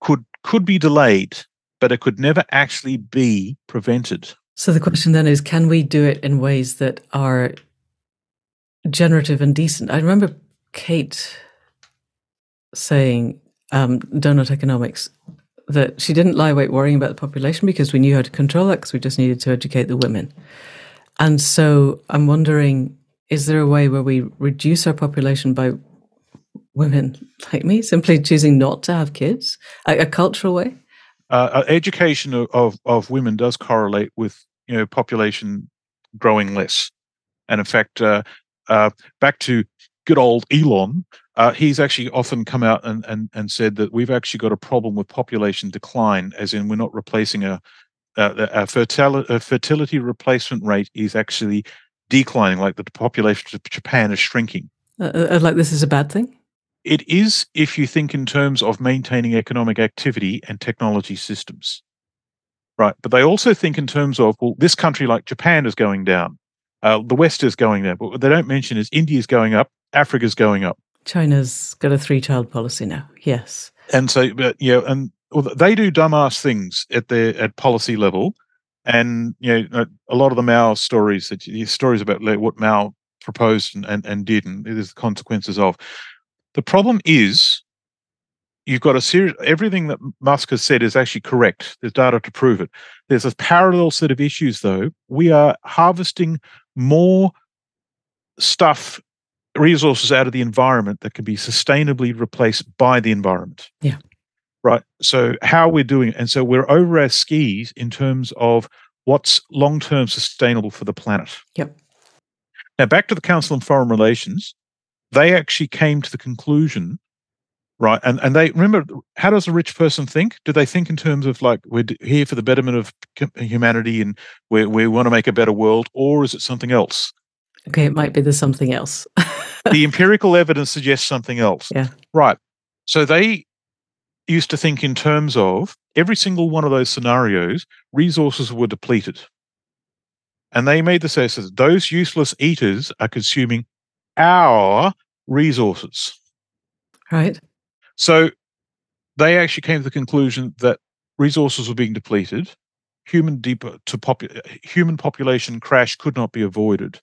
could could be delayed, but it could never actually be prevented. So the question then is can we do it in ways that are generative and decent? I remember Kate saying, um, Doughnut Economics, that she didn't lie awake worrying about the population because we knew how to control it because we just needed to educate the women. And so I'm wondering is there a way where we reduce our population by women like me simply choosing not to have kids? A, a cultural way? Uh, uh, education of, of of women does correlate with you know population growing less, and in fact, uh, uh, back to good old Elon, uh, he's actually often come out and, and and said that we've actually got a problem with population decline, as in we're not replacing a a, a, fertility, fertility replacement rate is actually declining, like the population of Japan is shrinking. Uh, uh, like this is a bad thing? It is if you think in terms of maintaining economic activity and technology systems. Right. But they also think in terms of, well, this country like Japan is going down. Uh, the West is going down. But what they don't mention is India's going up, Africa's going up. China's got a three child policy now. Yes. And so, but, you know, and well, they do dumbass things at their at policy level. And, you know, uh, a lot of the Mao stories, that stories about what Mao proposed and, and, and did, and there's the consequences of. The problem is you've got a series, everything that Musk has said is actually correct. There's data to prove it. There's a parallel set of issues, though. We are harvesting more stuff, resources out of the environment that can be sustainably replaced by the environment. Yeah. Right. So, how we're doing it. And so, we're over our skis in terms of what's long term sustainable for the planet. Yep. Now, back to the Council on Foreign Relations, they actually came to the conclusion right and and they remember how does a rich person think do they think in terms of like we're here for the betterment of humanity and we we want to make a better world or is it something else okay it might be there's something else the empirical evidence suggests something else yeah right so they used to think in terms of every single one of those scenarios resources were depleted and they made the assessment that those useless eaters are consuming our resources right so they actually came to the conclusion that resources were being depleted. Human deep to popu- human population crash could not be avoided.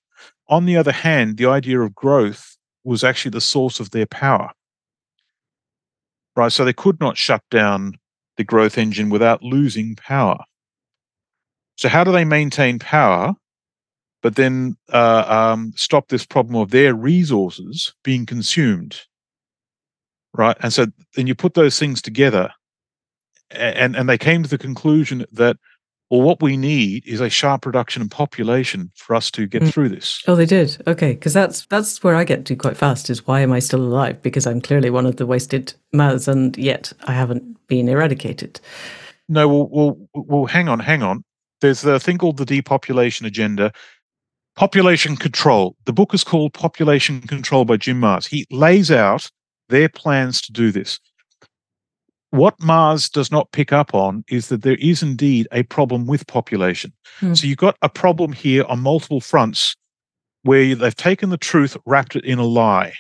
On the other hand, the idea of growth was actually the source of their power. Right, so they could not shut down the growth engine without losing power. So how do they maintain power, but then uh, um, stop this problem of their resources being consumed? right? And so then you put those things together, and and they came to the conclusion that well, what we need is a sharp reduction in population for us to get mm. through this. Oh, they did. Okay, because that's that's where I get to quite fast. Is why am I still alive? Because I'm clearly one of the wasted mouths, and yet I haven't been eradicated. No, well, well, well hang on, hang on. There's a thing called the depopulation agenda. Population control. The book is called Population Control by Jim Marrs. He lays out their plans to do this. What Marrs does not pick up on is that there is indeed a problem with population. Mm. So you've got a problem here on multiple fronts where they've taken the truth, wrapped it in a lie,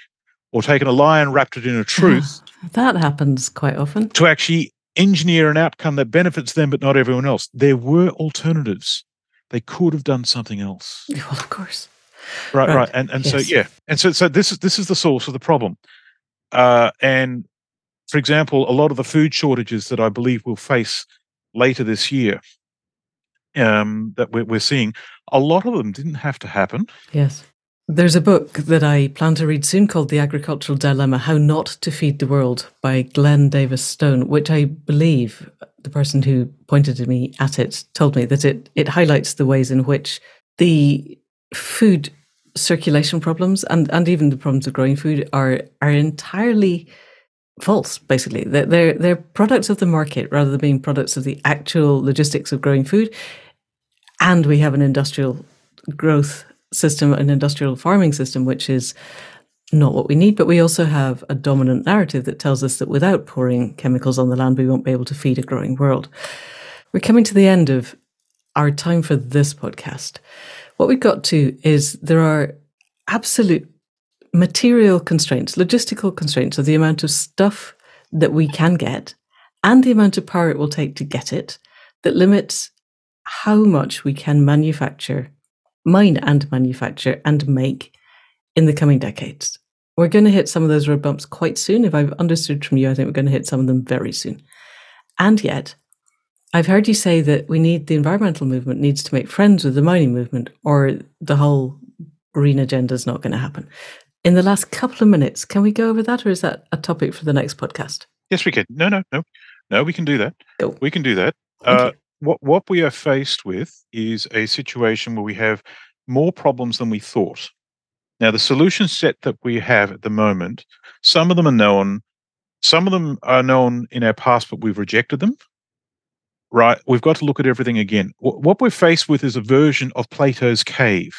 or taken a lie and wrapped it in a truth. that happens quite often. To actually engineer an outcome that benefits them but not everyone else. There were alternatives. They could have done something else. Well, of course. Right, right, right. and and yes. so yeah, and so so this is this is the source of the problem. Uh, and for example, a lot of the food shortages that I believe we'll face later this year um, that we're, we're seeing, a lot of them didn't have to happen. Yes. There's a book that I plan to read soon called The Agricultural Dilemma How Not to Feed the World by Glenn Davis Stone, which I believe the person who pointed to me at it told me that it, it highlights the ways in which the food circulation problems and, and even the problems of growing food are are entirely false basically. They're, they're they're products of the market rather than being products of the actual logistics of growing food. And we have an industrial growth system an industrial farming system which is not what we need but we also have a dominant narrative that tells us that without pouring chemicals on the land we won't be able to feed a growing world. We're coming to the end of our time for this podcast. What we've got to is there are absolute material constraints, logistical constraints of the amount of stuff that we can get and the amount of power it will take to get it that limits how much we can manufacture, mine and manufacture and make in the coming decades. We're going to hit some of those road bumps quite soon. If I've understood from you, I think we're going to hit some of them very soon. And yet, I've heard you say that we need the environmental movement needs to make friends with the mining movement, or the whole green agenda is not going to happen. In the last couple of minutes, can we go over that, or is that a topic for the next podcast? Yes, we can. No, no, no, no. We can do that. Oh. We can do that. Uh, what what we are faced with is a situation where we have more problems than we thought. Now, the solution set that we have at the moment, some of them are known, some of them are known in our past, but we've rejected them right? We've got to look at everything again. What we're faced with is a version of Plato's cave.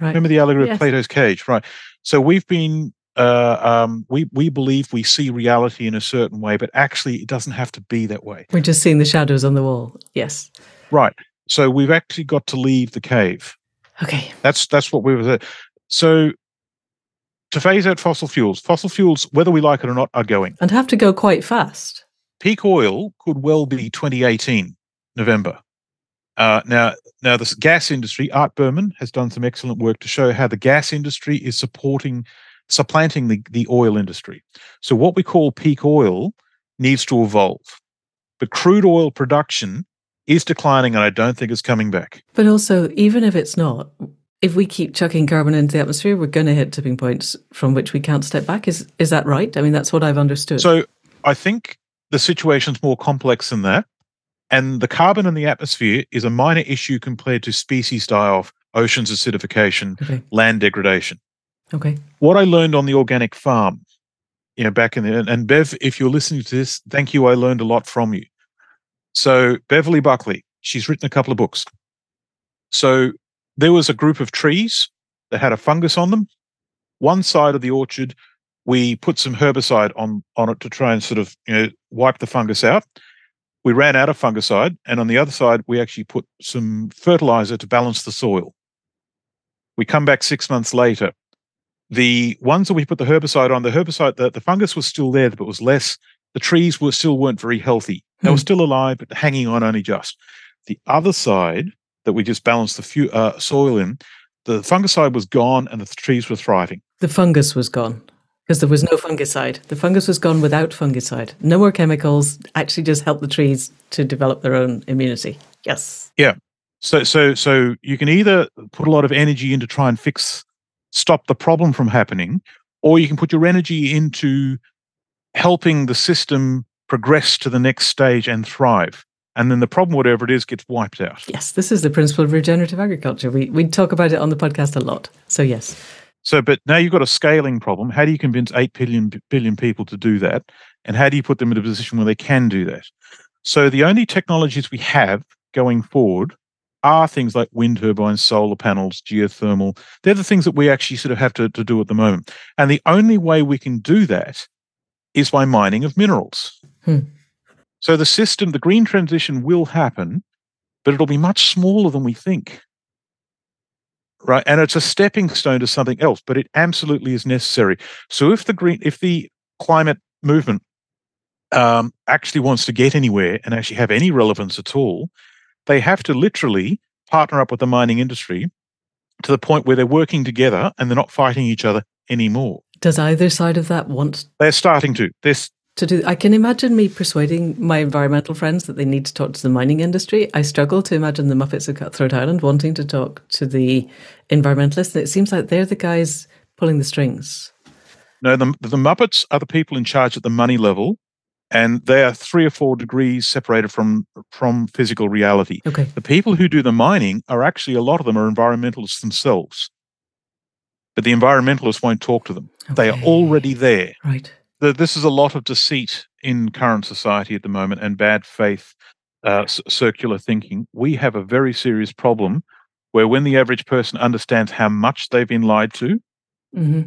Right. Remember the allegory yes. of Plato's cage, right? So we've been uh, um, we we believe we see reality in a certain way, but actually it doesn't have to be that way. We're just seeing the shadows on the wall. Yes. Right. So we've actually got to leave the cave. Okay. That's that's what we were. So to phase out fossil fuels, fossil fuels, whether we like it or not, are going and have to go quite fast peak oil could well be 2018 November. Uh, now, now the gas industry, Art Berman has done some excellent work to show how the gas industry is supporting, supplanting the, the oil industry. So what we call peak oil needs to evolve. But crude oil production is declining, and I don't think it's coming back. But also, even if it's not, if we keep chucking carbon into the atmosphere, we're going to hit tipping points from which we can't step back. Is is that right? I mean, that's what I've understood. So I think the situation's more complex than that. And the carbon in the atmosphere is a minor issue compared to species die off, oceans acidification, okay. land degradation. Okay. What I learned on the organic farm, you know, back in the and Bev, if you're listening to this, thank you. I learned a lot from you. So Beverly Buckley, she's written a couple of books. So there was a group of trees that had a fungus on them. One side of the orchard we put some herbicide on on it to try and sort of you know wipe the fungus out. We ran out of fungicide, and on the other side, we actually put some fertilizer to balance the soil. We come back six months later. The ones that we put the herbicide on, the herbicide, the, the fungus was still there, but it was less. The trees were still weren't very healthy. They were hmm. still alive, but hanging on only just. The other side that we just balanced the few, uh, soil in, the fungicide was gone and the trees were thriving. The fungus was gone because there was no fungicide. The fungus was gone without fungicide. No more chemicals. Actually, just help the trees to develop their own immunity. Yes. Yeah. So, so, so you can either put a lot of energy into try and fix, stop the problem from happening, or you can put your energy into helping the system progress to the next stage and thrive. And then the problem, whatever it is, gets wiped out. Yes, this is the principle of regenerative agriculture. We we talk about it on the podcast a lot. So yes. So, but now you've got a scaling problem. How do you convince 8 billion, billion people to do that? And how do you put them in a position where they can do that? So, the only technologies we have going forward are things like wind turbines, solar panels, geothermal. They're the things that we actually sort of have to, to do at the moment. And the only way we can do that is by mining of minerals. Hmm. So, the system, the green transition will happen, but it'll be much smaller than we think right and it's a stepping stone to something else but it absolutely is necessary so if the green if the climate movement um, actually wants to get anywhere and actually have any relevance at all they have to literally partner up with the mining industry to the point where they're working together and they're not fighting each other anymore. Does either side of that want They're starting to. This to do? I can imagine me persuading my environmental friends that they need to talk to the mining industry. I struggle to imagine the Muppets of Cutthroat Island wanting to talk to the environmentalists. It seems like they're the guys pulling the strings. no, the, the Muppets are the people in charge at the money level, and they are three or four degrees separated from from physical reality. Okay. The people who do the mining are actually a lot of them are environmentalists themselves, but the environmentalists won't talk to them. They are already there. Right. The, this is a lot of deceit in current society at the moment and bad faith uh, c- circular thinking. We have a very serious problem where when the average person understands how much they've been lied to, hmm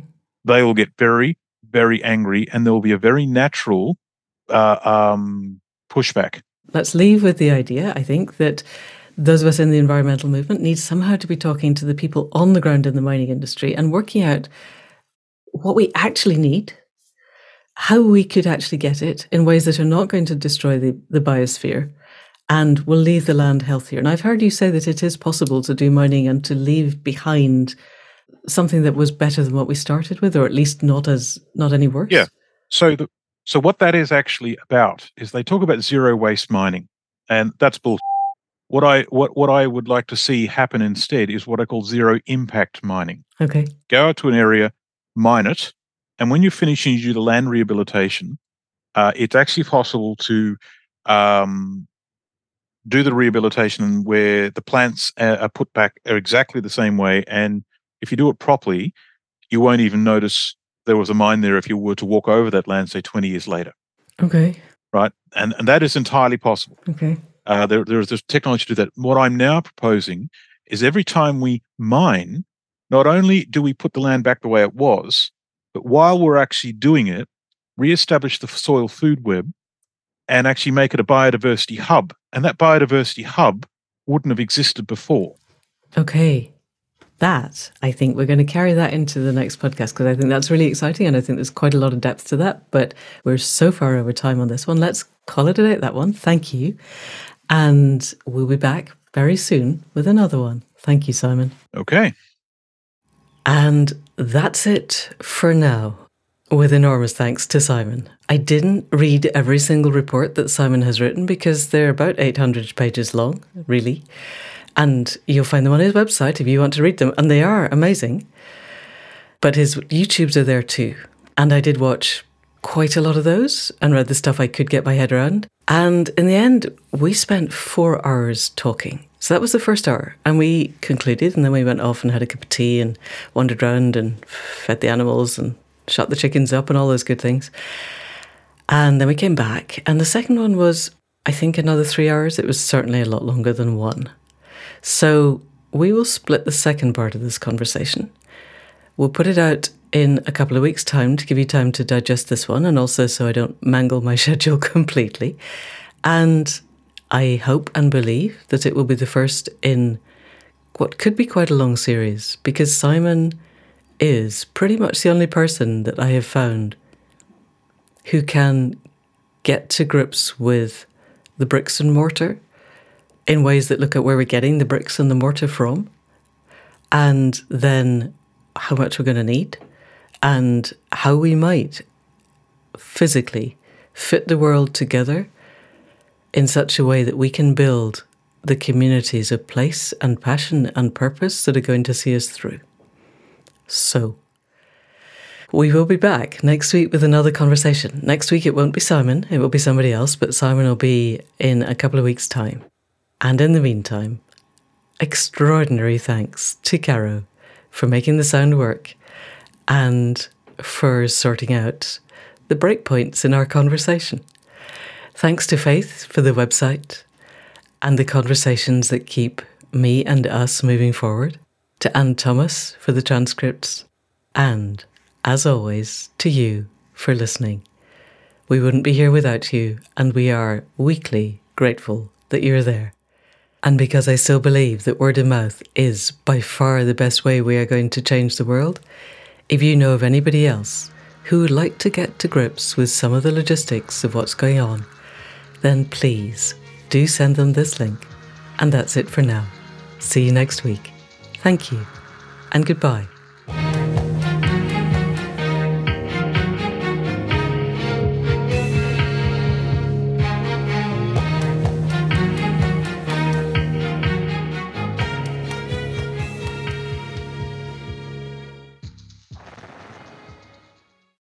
they will get very, very angry and there will be a very natural uh, um, pushback. Let's leave with the idea, I think, that those of us in the environmental movement need somehow to be talking to the people on the ground in the mining industry and working out what we actually need, how we could actually get it in ways that are not going to destroy the, the biosphere and will leave the land healthier. And I've heard you say that it is possible to do mining and to leave behind something that was better than what we started with, or at least not as not any worse. Yeah. So, the, so what that is actually about is they talk about zero waste mining, and that's bull. What I what what I would like to see happen instead is what I call zero impact mining. Okay. go out to an area, mine it, and when you finish and you do the land rehabilitation, uh, it's actually possible to um, do the rehabilitation where the plants are, are put back are exactly the same way. And if you do it properly, you won't even notice there was a mine there if you were to walk over that land, say 20 years later, Okay. right? And, and that is entirely possible. Okay. Uh, there, there is this technology to do that. What I'm now proposing is every time we mine, not only do we put the land back the way it was, but while we're actually doing it, reestablish the soil food web and actually make it a biodiversity hub. And that biodiversity hub wouldn't have existed before. Okay. That, I think we're going to carry that into the next podcast because I think that's really exciting and I think there's quite a lot of depth to that. But we're so far over time on this one. Let's call it a day, that one. Thank you. And we'll be back very soon with another one. Thank you, Simon. Okay. And that's it for now. With enormous thanks to Simon. I didn't read every single report that Simon has written because they're about 800 pages long, really. And you'll find them on his website if you want to read them, and they are amazing. But his YouTubes are there too. And I did watch quite a lot of those and read the stuff I could get my head around. And in the end, we spent four hours talking. So that was the first hour. And we concluded, and then we went off and had a cup of tea and wandered around and fed the animals and shut the chickens up and all those good things. And then we came back. And the second one was, I think, another three hours. It was certainly a lot longer than one. So we will split the second part of this conversation. We'll put it out in a couple of weeks' time to give you time to digest this one and also so I don't mangle my schedule completely. And I hope and believe that it will be the first in what could be quite a long series because Simon is pretty much the only person that I have found who can get to grips with the bricks and mortar in ways that look at where we're getting the bricks and the mortar from, and then how much we're going to need, and how we might physically fit the world together in such a way that we can build the communities of place and passion and purpose that are going to see us through. So, we will be back next week with another conversation. Next week, it won't be Simon, it will be somebody else, but Simon will be in a couple of weeks' time. And in the meantime, extraordinary thanks to Caro for making the sound work and for sorting out the breakpoints in our conversation. Thanks to Faith for the website and the conversations that keep me and us moving forward, to Anne Thomas for the transcripts, and, as always, to you for listening. We wouldn't be here without you, and we are weekly grateful that you're there. And because I still believe that word of mouth is by far the best way we are going to change the world, if you know of anybody else who would like to get to grips with some of the logistics of what's going on, then please do send them this link. And that's it for now. See you next week. Thank you and goodbye.